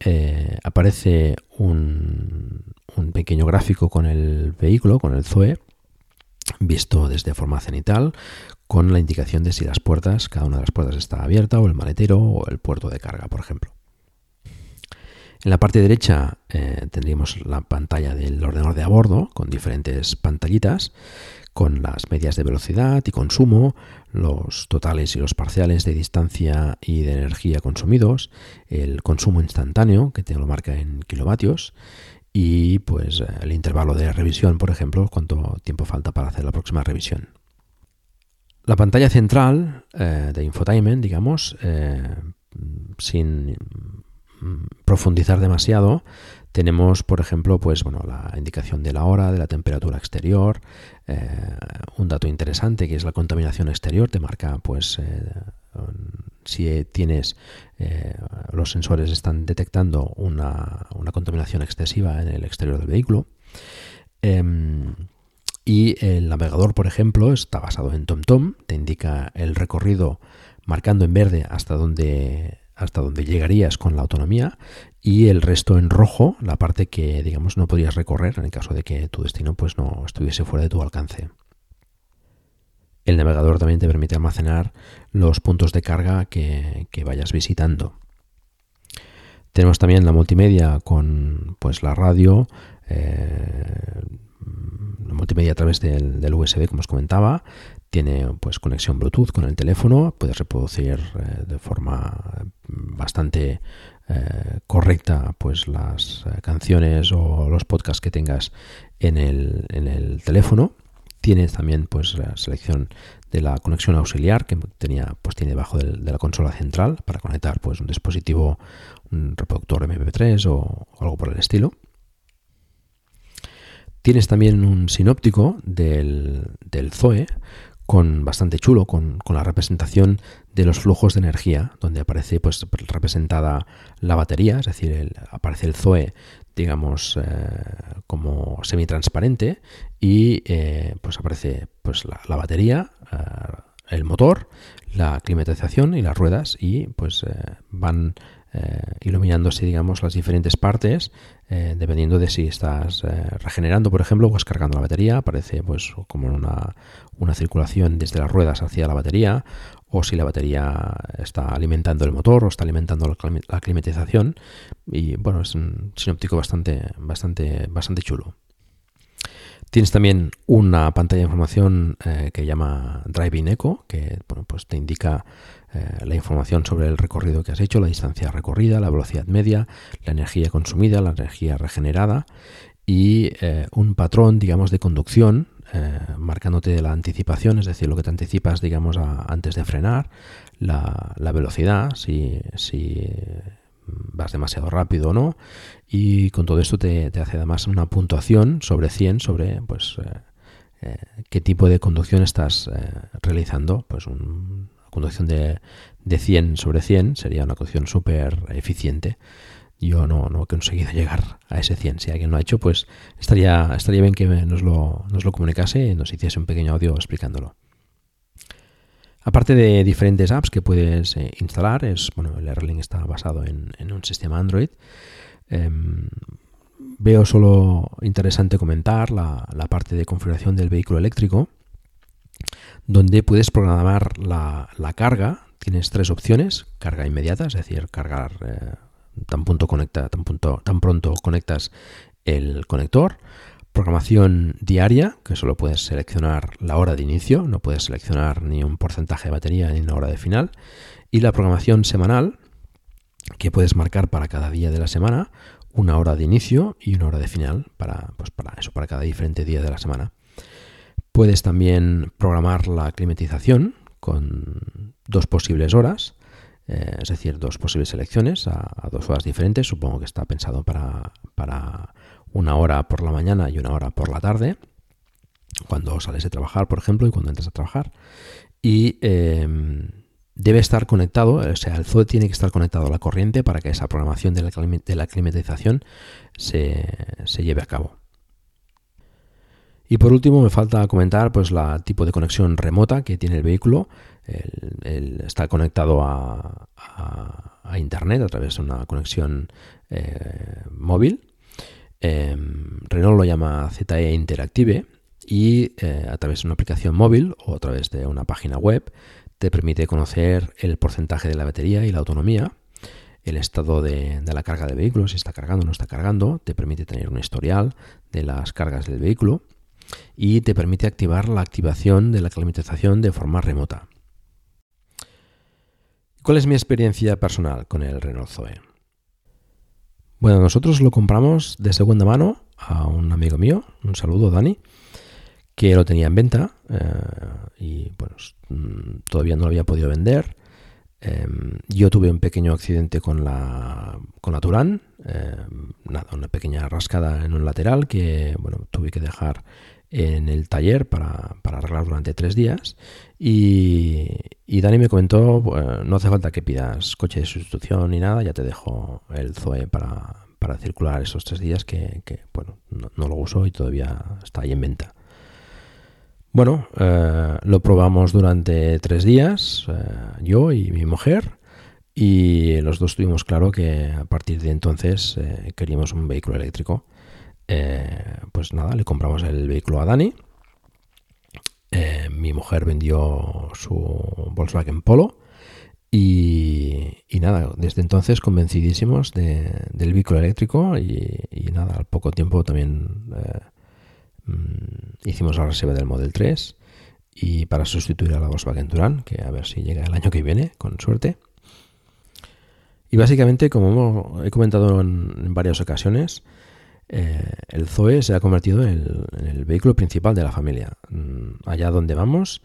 aparece un, un pequeño gráfico con el vehículo, con el Zoe, visto desde forma cenital, con la indicación de si las puertas, cada una de las puertas está abierta, o el maletero, o el puerto de carga, por ejemplo. En la parte derecha eh, tendríamos la pantalla del ordenador de a bordo con diferentes pantallitas con las medias de velocidad y consumo, los totales y los parciales de distancia y de energía consumidos, el consumo instantáneo, que te lo marca en kilovatios, y pues el intervalo de revisión, por ejemplo, cuánto tiempo falta para hacer la próxima revisión. La pantalla central eh, de infotainment, digamos, eh, sin profundizar demasiado, tenemos, por ejemplo, pues bueno, la indicación de la hora, de la temperatura exterior, eh, un dato interesante que es la contaminación exterior, te marca pues eh, si tienes eh, los sensores están detectando una, contaminación excesiva en el exterior del vehículo. Em, y el navegador, por ejemplo, está basado en TomTom, te indica el recorrido marcando en verde hasta donde hasta donde llegarías con la autonomía y el resto en rojo, la parte que digamos no podrías recorrer en el caso de que tu destino pues no estuviese fuera de tu alcance. El navegador también te permite almacenar los puntos de carga que, vayas visitando. Tenemos también la multimedia con pues la radio, eh, la multimedia a través del, del, USB, como os comentaba, tiene pues conexión Bluetooth con el teléfono, puedes reproducir eh, de forma bastante eh, correcta pues las eh, canciones o los podcasts que tengas en el, en el teléfono. Tienes también pues la selección de la conexión auxiliar que tenía pues tiene debajo de la consola central para conectar pues un dispositivo, un reproductor MP3 o algo por el estilo. Tienes también un sinóptico del, del Zoe con bastante chulo, con, la representación de los flujos de energía, donde aparece pues representada la batería, es decir, aparece el Zoe, digamos, eh, como semitransparente y eh, pues aparece pues la, batería, eh, el motor, la climatización y las ruedas y pues van iluminándose, digamos, las diferentes partes eh, dependiendo de si estás eh, regenerando, por ejemplo, o pues cargando la batería, aparece pues como una, una circulación desde las ruedas hacia la batería, o si la batería está alimentando el motor o está alimentando la climatización. Y bueno, es un sinóptico bastante, bastante, bastante chulo. Tienes también una pantalla de información eh, que llama Driving Echo, que bueno, pues te indica eh, la información sobre el recorrido que has hecho, la distancia recorrida, la velocidad media, la energía consumida, la energía regenerada y eh, un patrón, digamos, de conducción, marcándote la anticipación, es decir, lo que te anticipas, digamos, antes de frenar, la, velocidad, si, si vas demasiado rápido o no. Y con todo esto te, hace además una puntuación sobre 100 sobre pues eh, eh, qué tipo de conducción estás eh, realizando. Pues una conducción de, de 100 sobre 100 sería una conducción súper eficiente. Yo no, no, he conseguido llegar a ese 100. Si alguien lo ha hecho, pues estaría, estaría bien que nos lo, nos lo comunicase y nos hiciese un pequeño audio explicándolo. Aparte de diferentes apps que puedes eh, instalar, es bueno, el Airlink está basado en, un sistema Android. Em, veo solo interesante comentar la, parte de configuración del vehículo eléctrico, donde puedes programar la, carga. Tienes tres opciones: carga inmediata, es decir, cargar eh, tan, pronto conectas el conector programación diaria, que solo puedes seleccionar la hora de inicio, no puedes seleccionar ni un porcentaje de batería ni una hora de final, y la programación semanal, que puedes marcar para cada día de la semana una hora de inicio y una hora de final para, pues para eso, para cada diferente día de la semana. Puedes también programar la climatización con dos posibles horas, eh, es decir, dos posibles selecciones a, dos horas diferentes. Supongo que está pensado para, para una hora por la mañana y una hora por la tarde, cuando sales de trabajar, por ejemplo, y cuando entras a trabajar. Y em, debe estar conectado, o sea, el Zoe tiene que estar conectado a la corriente para que esa programación de la, climatización se, lleve a cabo. Y por último me falta comentar pues la tipo de conexión remota que tiene el vehículo. está conectado a, internet a través de una conexión eh, móvil. Em, Renault lo llama ZE Interactive y eh, a través de una aplicación móvil o a través de una página web te permite conocer el porcentaje de la batería y la autonomía, el estado de, de, la carga del vehículo, si está cargando o no está cargando, te permite tener un historial de las cargas del vehículo y te permite activar la activación de la climatización de forma remota. ¿Cuál es mi experiencia personal con el Renault Zoe? Bueno, nosotros lo compramos de segunda mano a un amigo mío, un saludo Dani, que lo tenía en venta eh, y bueno, mm, todavía no lo había podido vender. Em, yo tuve un pequeño accidente con la, con la Turán, em, nada, una pequeña rascada en un lateral que bueno, tuve que dejar en el taller para, arreglar durante tres días y, Dani me comentó, no hace falta que pidas coche de sustitución ni nada, ya te dejo el Zoe para, circular esos tres días que, bueno, no, lo uso y todavía está ahí en venta. Bueno, eh, lo probamos durante tres días, eh, yo y mi mujer, y los dos tuvimos claro que a partir de entonces eh, queríamos un vehículo eléctrico. Pues nada, le compramos el vehículo a Dani. mi mujer vendió su Volkswagen Polo. Y, nada, desde entonces convencidísimos del vehículo eléctrico y, nada, al poco tiempo también Mm, hicimos la reserva del Model 3 y para sustituir a la Volkswagen Touran, que a ver si llega el año que viene, con suerte. Y básicamente, como he comentado en, varias ocasiones, eh, el Zoe se ha convertido en el, vehículo principal de la familia. Mm, allá donde vamos,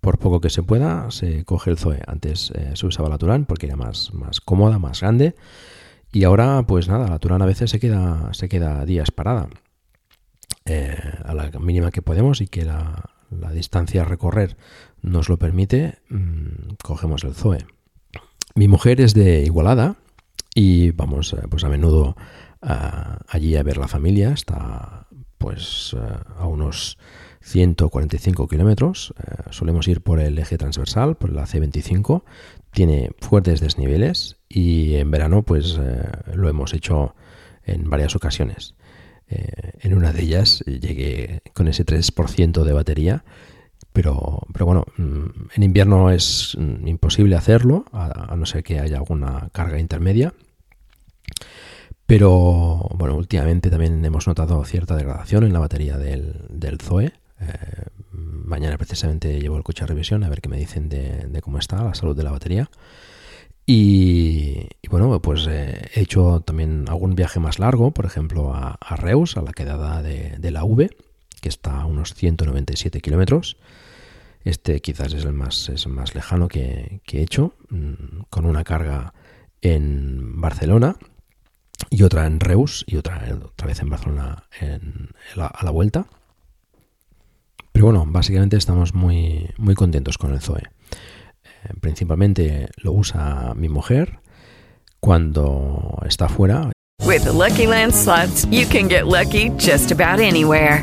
por poco que se pueda, se coge el Zoe. Antes eh, se usaba la Touran porque era más, más cómoda, más grande. Y ahora, pues nada, la Touran a veces se queda, se queda días parada. Eh, a la mínima que podemos y que la, distancia a recorrer nos lo permite, mm, cogemos el Zoe. Mi mujer es de Igualada y vamos pues a menudo allí a ver la familia. Está pues eh, a unos 145 kilómetros. solemos ir por el eje transversal, por la C25. Tiene fuertes desniveles y en verano pues lo hemos hecho en varias ocasiones. Eh, en una de ellas llegué con ese 3% de batería, pero, pero bueno, mm, en invierno es mm, imposible hacerlo, a, no ser que haya alguna carga intermedia. Pero bueno, últimamente también hemos notado cierta degradación en la batería del, Zoe. Eh, mañana precisamente llevo el coche a revisión a ver qué me dicen de cómo está la salud de la batería. Y, bueno, pues eh, he hecho también algún viaje más largo, por ejemplo a, Reus, a la quedada de, la V, que está a unos 197 kilómetros. Este quizás es el más, es más lejano que, he hecho, mm, con una carga en Barcelona y otra en Reus y otra, otra vez en Barcelona a la vuelta. Pero bueno, básicamente estamos muy, muy contentos con el Zoe. principalmente lo usa mi mujer cuando está fuera. With the Lucky Land slots, you can get lucky just about anywhere.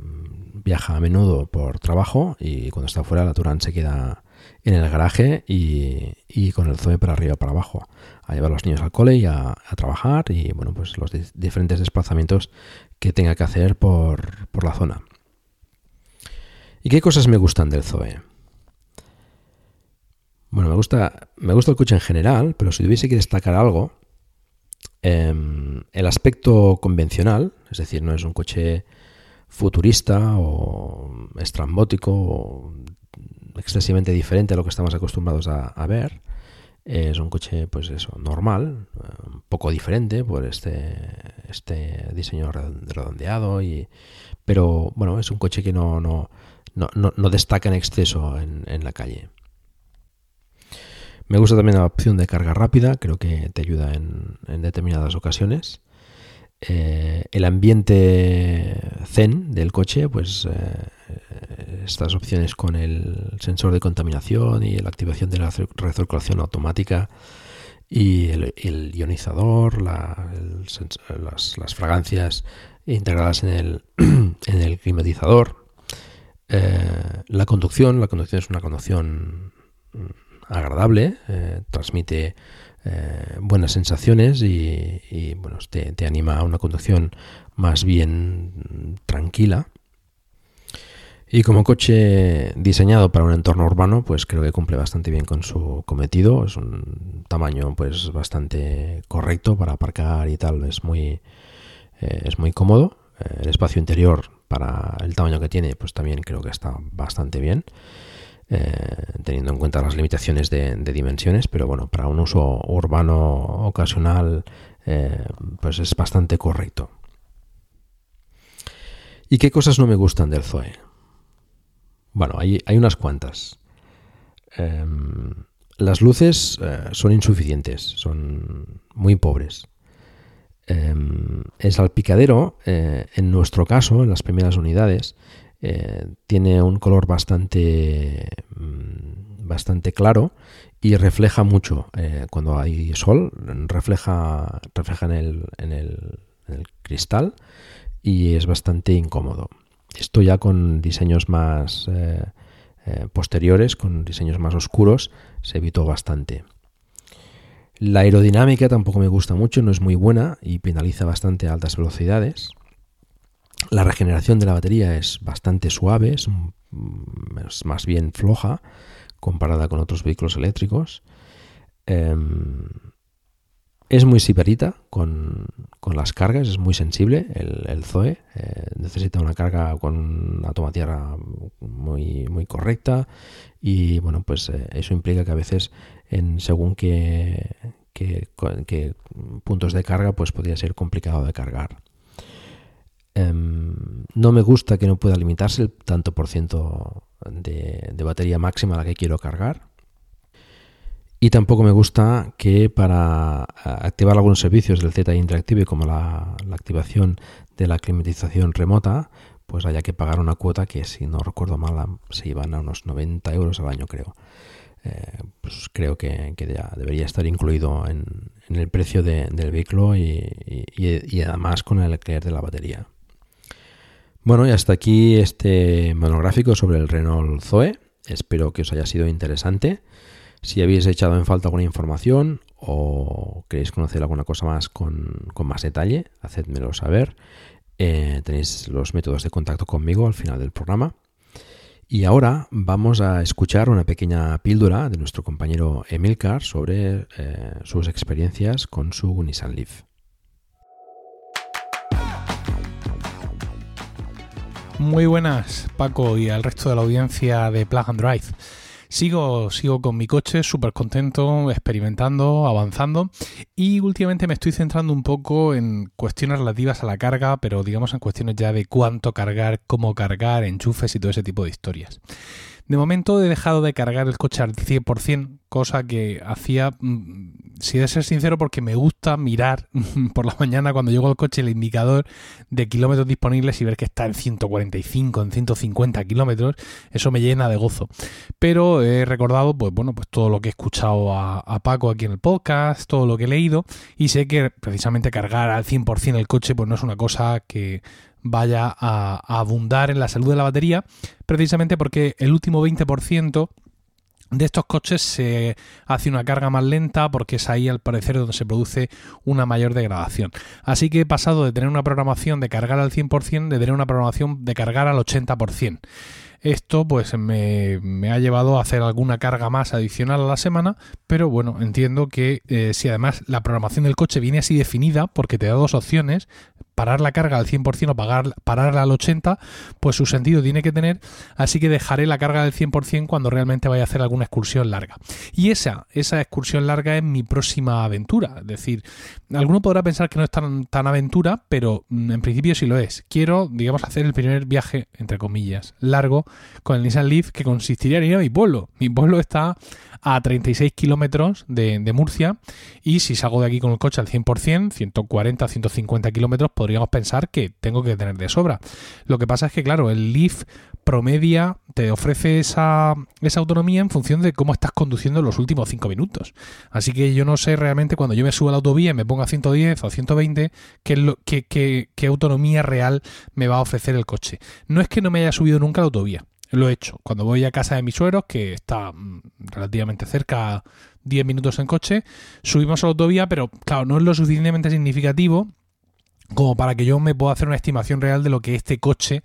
viaja a menudo por trabajo y cuando está fuera la Turán se queda en el garaje y, y, con el Zoe para arriba para abajo a llevar a los niños al cole y a, trabajar y bueno pues los diferentes desplazamientos que tenga que hacer por, por la zona. ¿Y qué cosas me gustan del Zoe? Bueno, me gusta, me gusta el coche en general, pero si tuviese que destacar algo, em, el aspecto convencional, es decir, no es un coche futurista o estrambótico o excesivamente diferente a lo que estamos acostumbrados a, ver. Es un coche, pues eso, normal, un poco diferente por este, este diseño redondeado, y, pero bueno, es un coche que no, no, no, destaca en exceso en la calle. Me gusta también la opción de carga rápida, creo que te ayuda en, determinadas ocasiones. Eh, el ambiente zen del coche, pues eh, estas opciones con el sensor de contaminación y la activación de la recirculación automática y el, ionizador, las, fragancias integradas en el, climatizador, eh, la conducción, la conducción es una conducción mm, agradable, transmite eh, buenas sensaciones y, bueno, te, te, anima a una conducción más bien tranquila. Y como coche diseñado para un entorno urbano, pues creo que cumple bastante bien con su cometido. Es un tamaño pues bastante correcto para aparcar y tal. Es muy, eh, es muy cómodo. el espacio interior para el tamaño que tiene, pues también creo que está bastante bien. Eh, teniendo en cuenta las limitaciones de, dimensiones, pero bueno, para un uso urbano ocasional, eh, pues es bastante correcto. ¿Y qué cosas no me gustan del Zoe? Bueno, hay, unas cuantas. Em, las luces eh, son insuficientes, son muy pobres. Em, el salpicadero, en nuestro caso, en las primeras unidades, eh, tiene un color bastante, mm, bastante claro y refleja mucho. Eh, cuando hay sol, refleja, refleja en, el, en, el, cristal y es bastante incómodo. Esto ya con diseños más eh, posteriores, con diseños más oscuros, se evitó bastante. La aerodinámica tampoco me gusta mucho, no es muy buena y penaliza bastante a altas velocidades. La regeneración de la batería es bastante suave, es, más bien floja comparada con otros vehículos eléctricos. Em, es muy siperita con, las cargas, es muy sensible el, Zoe. Eh, necesita una carga con una toma tierra muy, muy correcta y bueno, pues eh, eso implica que a veces en según qué, puntos de carga pues podría ser complicado de cargar. Em, no me gusta que no pueda limitarse el tanto por ciento de, batería máxima a la que quiero cargar. Y tampoco me gusta que para activar algunos servicios del Z Interactive, como la, activación de la climatización remota, pues haya que pagar una cuota que, si no recuerdo mal, se iban a unos 90 euros al año, creo. Eh, pues creo que, ya debería estar incluido en, el precio del vehículo y, y, además con el alquiler de la batería. Bueno, y hasta aquí este monográfico sobre el Renault Zoe. Espero que os haya sido interesante. Si habéis echado en falta alguna información o queréis conocer alguna cosa más con, más detalle, hacedmelo saber. Eh, tenéis los métodos de contacto conmigo al final del programa. Y ahora vamos a escuchar una pequeña píldora de nuestro compañero Emilcar sobre eh, sus experiencias con su Nissan Leaf. Muy buenas, Paco, y al resto de la audiencia de Plug and Drive. Sigo, sigo con mi coche, súper contento, experimentando, avanzando y últimamente me estoy centrando un poco en cuestiones relativas a la carga, pero digamos en cuestiones ya de cuánto cargar, cómo cargar, enchufes y todo ese tipo de historias. De momento he dejado de cargar el coche al 100%, cosa que hacía, mm, si de ser sincero, porque me gusta mirar por la mañana cuando llego al coche el indicador de kilómetros disponibles y ver que está en 145, en 150 kilómetros, eso me llena de gozo. Pero he recordado, pues bueno, pues todo lo que he escuchado a, a Paco aquí en el podcast, todo lo que he leído, y sé que precisamente cargar al 100% el coche, pues no es una cosa que vaya a, abundar en la salud de la batería, precisamente porque el último 20% de estos coches se hace una carga más lenta porque es ahí al parecer donde se produce una mayor degradación. Así que he pasado de tener una programación de cargar al 100% de tener una programación de cargar al 80%. Esto pues me, ha llevado a hacer alguna carga más adicional a la semana, pero bueno, entiendo que eh, si además la programación del coche viene así definida, porque te da dos opciones, parar la carga al 100% o pararla al 80%, pues su sentido tiene que tener, así que dejaré la carga del 100% cuando realmente vaya a hacer alguna excursión larga. Y esa, esa excursión larga es mi próxima aventura, es decir, alguno podrá pensar que no es tan, tan aventura, pero mm, en principio sí lo es. Quiero, digamos, hacer el primer viaje, entre comillas, largo con el Nissan Leaf que consistiría en ir a mi pueblo. Mi pueblo está a 36 kilómetros de, Murcia y si salgo de aquí con el coche al 100%, 140, 150 kilómetros, podríamos pensar que tengo que tener de sobra. Lo que pasa es que, claro, el Leaf promedia, te ofrece esa, esa autonomía en función de cómo estás conduciendo los últimos 5 minutos. Así que yo no sé realmente cuando yo me subo a la autovía y me pongo a 110 o a 120, qué, qué, qué autonomía real me va a ofrecer el coche. No es que no me haya subido nunca a la autovía, lo he hecho. Cuando voy a casa de mis sueros, que está mm, relativamente cerca, 10 minutos en coche, subimos a la autovía, pero claro, no es lo suficientemente significativo como para que yo me pueda hacer una estimación real de lo que este coche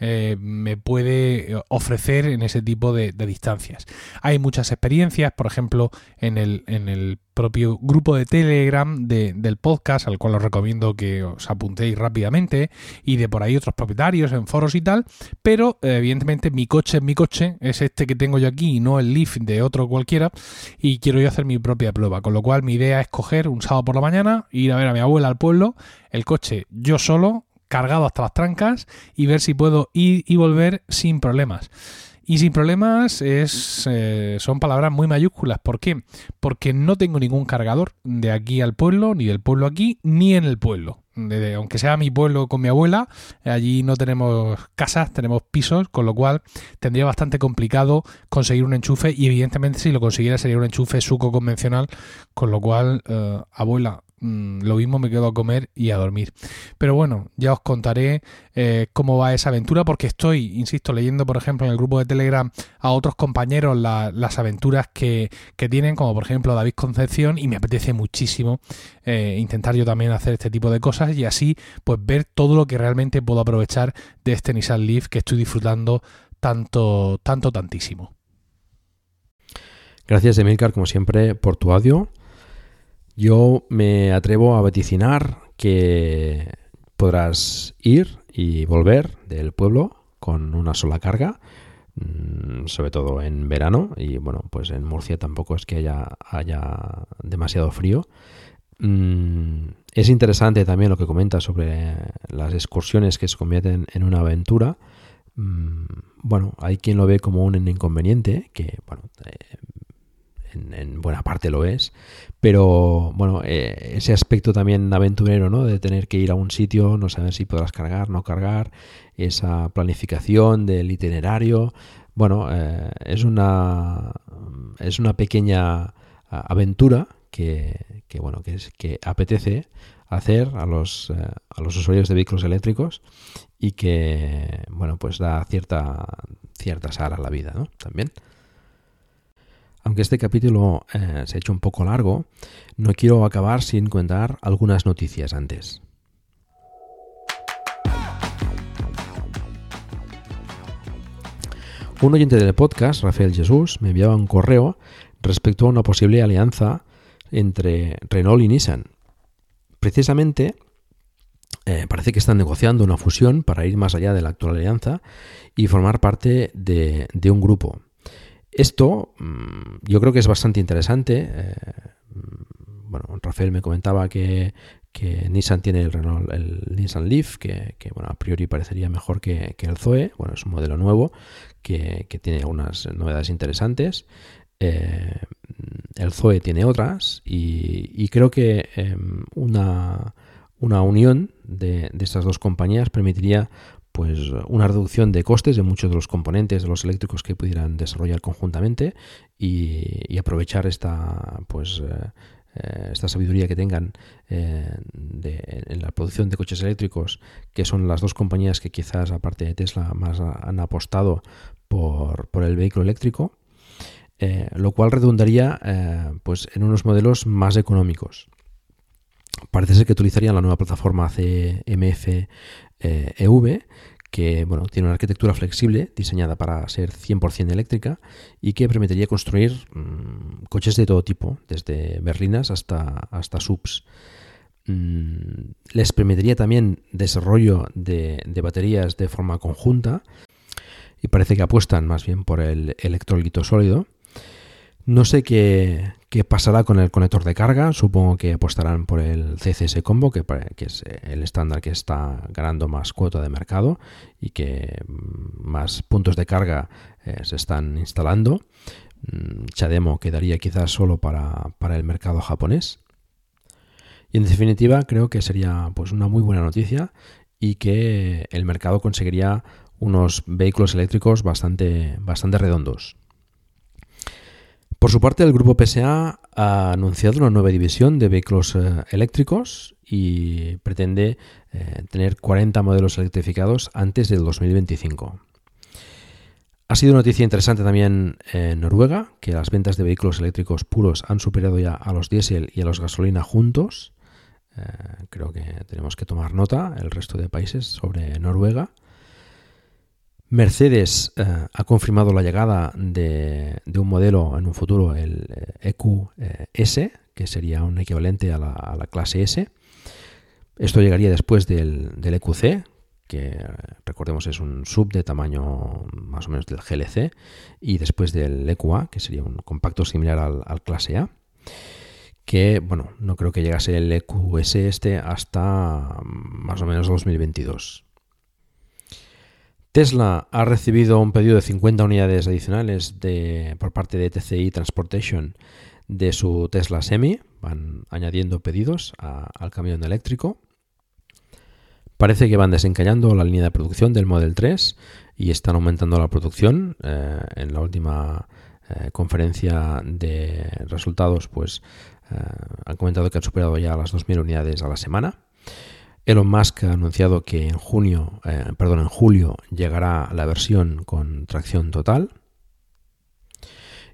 eh, me puede ofrecer en ese tipo de, distancias. Hay muchas experiencias, por ejemplo, en el, en el propio grupo de Telegram del podcast, al cual os recomiendo que os apuntéis rápidamente, y de por ahí otros propietarios en foros y tal, pero evidentemente mi coche es mi coche, es este que tengo yo aquí y no el Leaf de otro cualquiera, y quiero yo hacer mi propia prueba, con lo cual mi idea es coger un sábado por la mañana, ir a ver a mi abuela al pueblo, el coche yo solo, cargado hasta las trancas y ver si puedo ir y volver sin problemas. Y sin problemas es, eh, son palabras muy mayúsculas. ¿Por qué? Porque no tengo ningún cargador de aquí al pueblo, ni del pueblo aquí, ni en el pueblo. aunque sea mi pueblo con mi abuela, allí no tenemos casas, tenemos pisos, con lo cual tendría bastante complicado conseguir un enchufe y evidentemente si lo consiguiera sería un enchufe suco convencional, con lo cual, eh, abuela, Mm, lo mismo me quedo a comer y a dormir. Pero bueno, ya os contaré eh, cómo va esa aventura porque estoy, insisto, leyendo por ejemplo en el grupo de Telegram a otros compañeros las aventuras que, tienen, como por ejemplo David Concepción, y me apetece muchísimo eh, intentar yo también hacer este tipo de cosas y así pues ver todo lo que realmente puedo aprovechar de este Nissan Leaf que estoy disfrutando tanto, tanto, tantísimo. Gracias, Emilcar, como siempre, por tu audio. Yo me atrevo a vaticinar que podrás ir y volver del pueblo con una sola carga, mm, sobre todo en verano, y bueno, pues en Murcia tampoco es que haya, haya demasiado frío. Mm, es interesante también lo que comenta sobre las excursiones que se convierten en una aventura. Mm, bueno, hay quien lo ve como un inconveniente, que bueno, en, buena parte lo es, pero bueno, eh, ese aspecto también aventurero, ¿no? De tener que ir a un sitio, no saber si podrás cargar, no cargar, esa planificación del itinerario, bueno, eh, es una es una pequeña aventura que, que bueno que, es, que apetece hacer a los, eh, a los usuarios de vehículos eléctricos y que bueno pues da cierta cierta sal a la vida ¿no? también aunque este capítulo eh, se ha hecho un poco largo, no quiero acabar sin contar algunas noticias antes. Un oyente del podcast, Rafael Jesús, me enviaba un correo respecto a una posible alianza entre Renault y Nissan. Precisamente, eh, parece que están negociando una fusión para ir más allá de la actual alianza y formar parte de un grupo. Esto mm, yo creo que es bastante interesante. Eh, bueno, Rafael me comentaba que, Nissan tiene el, Renault, el Nissan Leaf, que, bueno, a priori parecería mejor que, el Zoe. Bueno, es un modelo nuevo que, tiene algunas novedades interesantes. Eh, el Zoe tiene otras y, creo que em, una, una, unión de, de, estas dos compañías permitiría pues una reducción de costes de muchos de los componentes de los eléctricos que pudieran desarrollar conjuntamente y, aprovechar esta pues eh, eh, esta sabiduría que tengan eh, en la producción de coches eléctricos que son las dos compañías que quizás aparte de Tesla más han apostado por, el vehículo eléctrico lo cual redundaría pues en unos modelos más económicos. Parece ser que utilizarían la nueva plataforma CMF eh, e que bueno, tiene una arquitectura flexible diseñada para ser 100% eléctrica y que permitiría construir mm, coches de todo tipo, desde berlinas hasta, hasta subs. Mm, les permitiría también desarrollo de, de, baterías de forma conjunta y parece que apuestan más bien por el electrolito sólido no sé qué, pasará con el conector de carga. Supongo que apostarán por el CCS Combo, que, es el estándar que está ganando más cuota de mercado y que mm, más puntos de carga eh, se están instalando. Mm, Chademo quedaría quizás solo para, para el mercado japonés. Y en definitiva creo que sería pues una muy buena noticia y que el mercado conseguiría unos vehículos eléctricos bastante, bastante redondos. Por su parte, el grupo PSA ha anunciado una nueva división de vehículos eh, eléctricos y pretende eh, tener 40 modelos electrificados antes del 2025. Ha sido noticia interesante también en Noruega, que las ventas de vehículos eléctricos puros han superado ya a los diésel y a los gasolina juntos. Eh, creo que tenemos que tomar nota, el resto de países, sobre Noruega. Mercedes eh, ha confirmado la llegada de, un modelo en un futuro, el EQS, eh, e que sería un equivalente a la, clase S. Esto llegaría después del, EQC, que recordemos es un sub de tamaño más o menos del GLC, y después del EQA, que sería un compacto similar al, al clase A que bueno, no creo que llegase el EQS este hasta más o menos 2022. Tesla ha recibido un pedido de 50 unidades adicionales por parte de TCI Transportation de su Tesla Semi. Van añadiendo pedidos al camión eléctrico. Parece que van desencallando la línea de producción del Model 3 y están aumentando la producción. Eh, en la última eh, conferencia de resultados, pues eh, han comentado que han superado ya las 2.000 unidades a la semana. Elon Musk ha anunciado que en junio, eh, perdón, en julio llegará la versión con tracción total.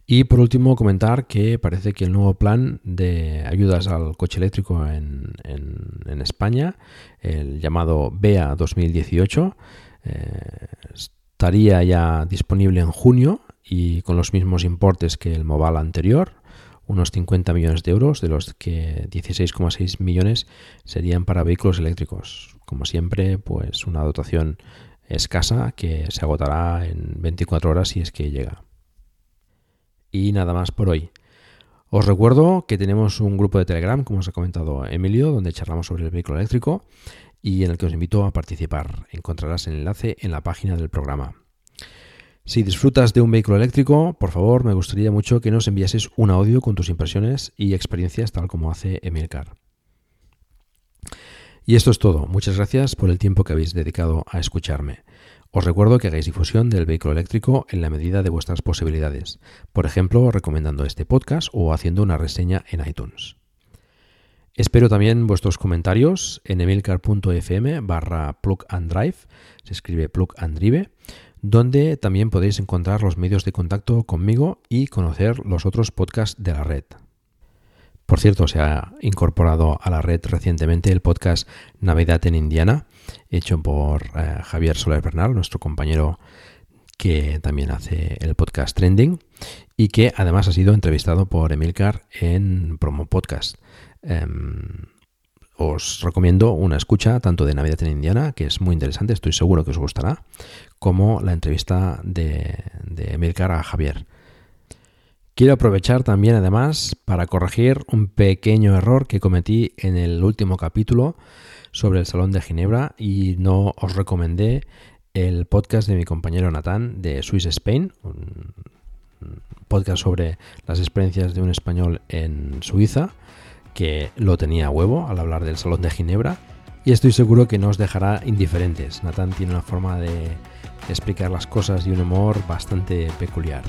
Y por último, comentar que parece que el nuevo plan de ayudas al coche eléctrico en, España, el llamado BEA 2018, eh, estaría ya disponible en junio y con los mismos importes que el Moval anterior unos 50 millones de euros, de los que 16,6 millones serían para vehículos eléctricos. Como siempre, pues una dotación escasa que se agotará en 24 horas si es que llega. Y nada más por hoy. Os recuerdo que tenemos un grupo de Telegram, como os ha comentado Emilio, donde charlamos sobre el vehículo eléctrico y en el que os invito a participar. Encontrarás el enlace en la página del programa. Si disfrutas de un vehículo eléctrico, por favor, me gustaría mucho que nos enviases un audio con tus impresiones y experiencias tal como hace Emilcar. Y esto es todo. Muchas gracias por el tiempo que habéis dedicado a escucharme. Os recuerdo que hagáis difusión del vehículo eléctrico en la medida de vuestras posibilidades, por ejemplo, recomendando este podcast o haciendo una reseña en iTunes. Espero también vuestros comentarios en emilcar.fm barra plug and drive, se escribe plug and drive, donde también podéis encontrar los medios de contacto conmigo y conocer los otros podcasts de la red. Por cierto, se ha incorporado a la red recientemente el podcast Navidad en Indiana, hecho por eh, Javier Soler Bernal, nuestro compañero que también hace el podcast Trending y que además ha sido entrevistado por Emilcar en Promo Podcast. Em, os recomiendo una escucha tanto de Navidad en Indiana, que es muy interesante, estoy seguro que os gustará, como la entrevista de, de Emilcar a Javier. Quiero aprovechar también además para corregir un pequeño error que cometí en el último capítulo sobre el Salón de Ginebra y no os recomendé el podcast de mi compañero Natán de Swiss Spain, un podcast sobre las experiencias de un español en Suiza, que lo tenía a huevo al hablar del Salón de Ginebra y estoy seguro que no os dejará indiferentes. Natán tiene una forma de explicar las cosas y un humor bastante peculiar.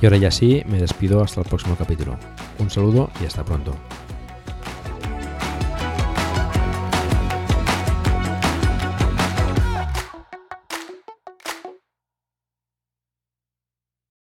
Y ahora ya sí, me despido hasta el próximo capítulo. Un saludo y hasta pronto.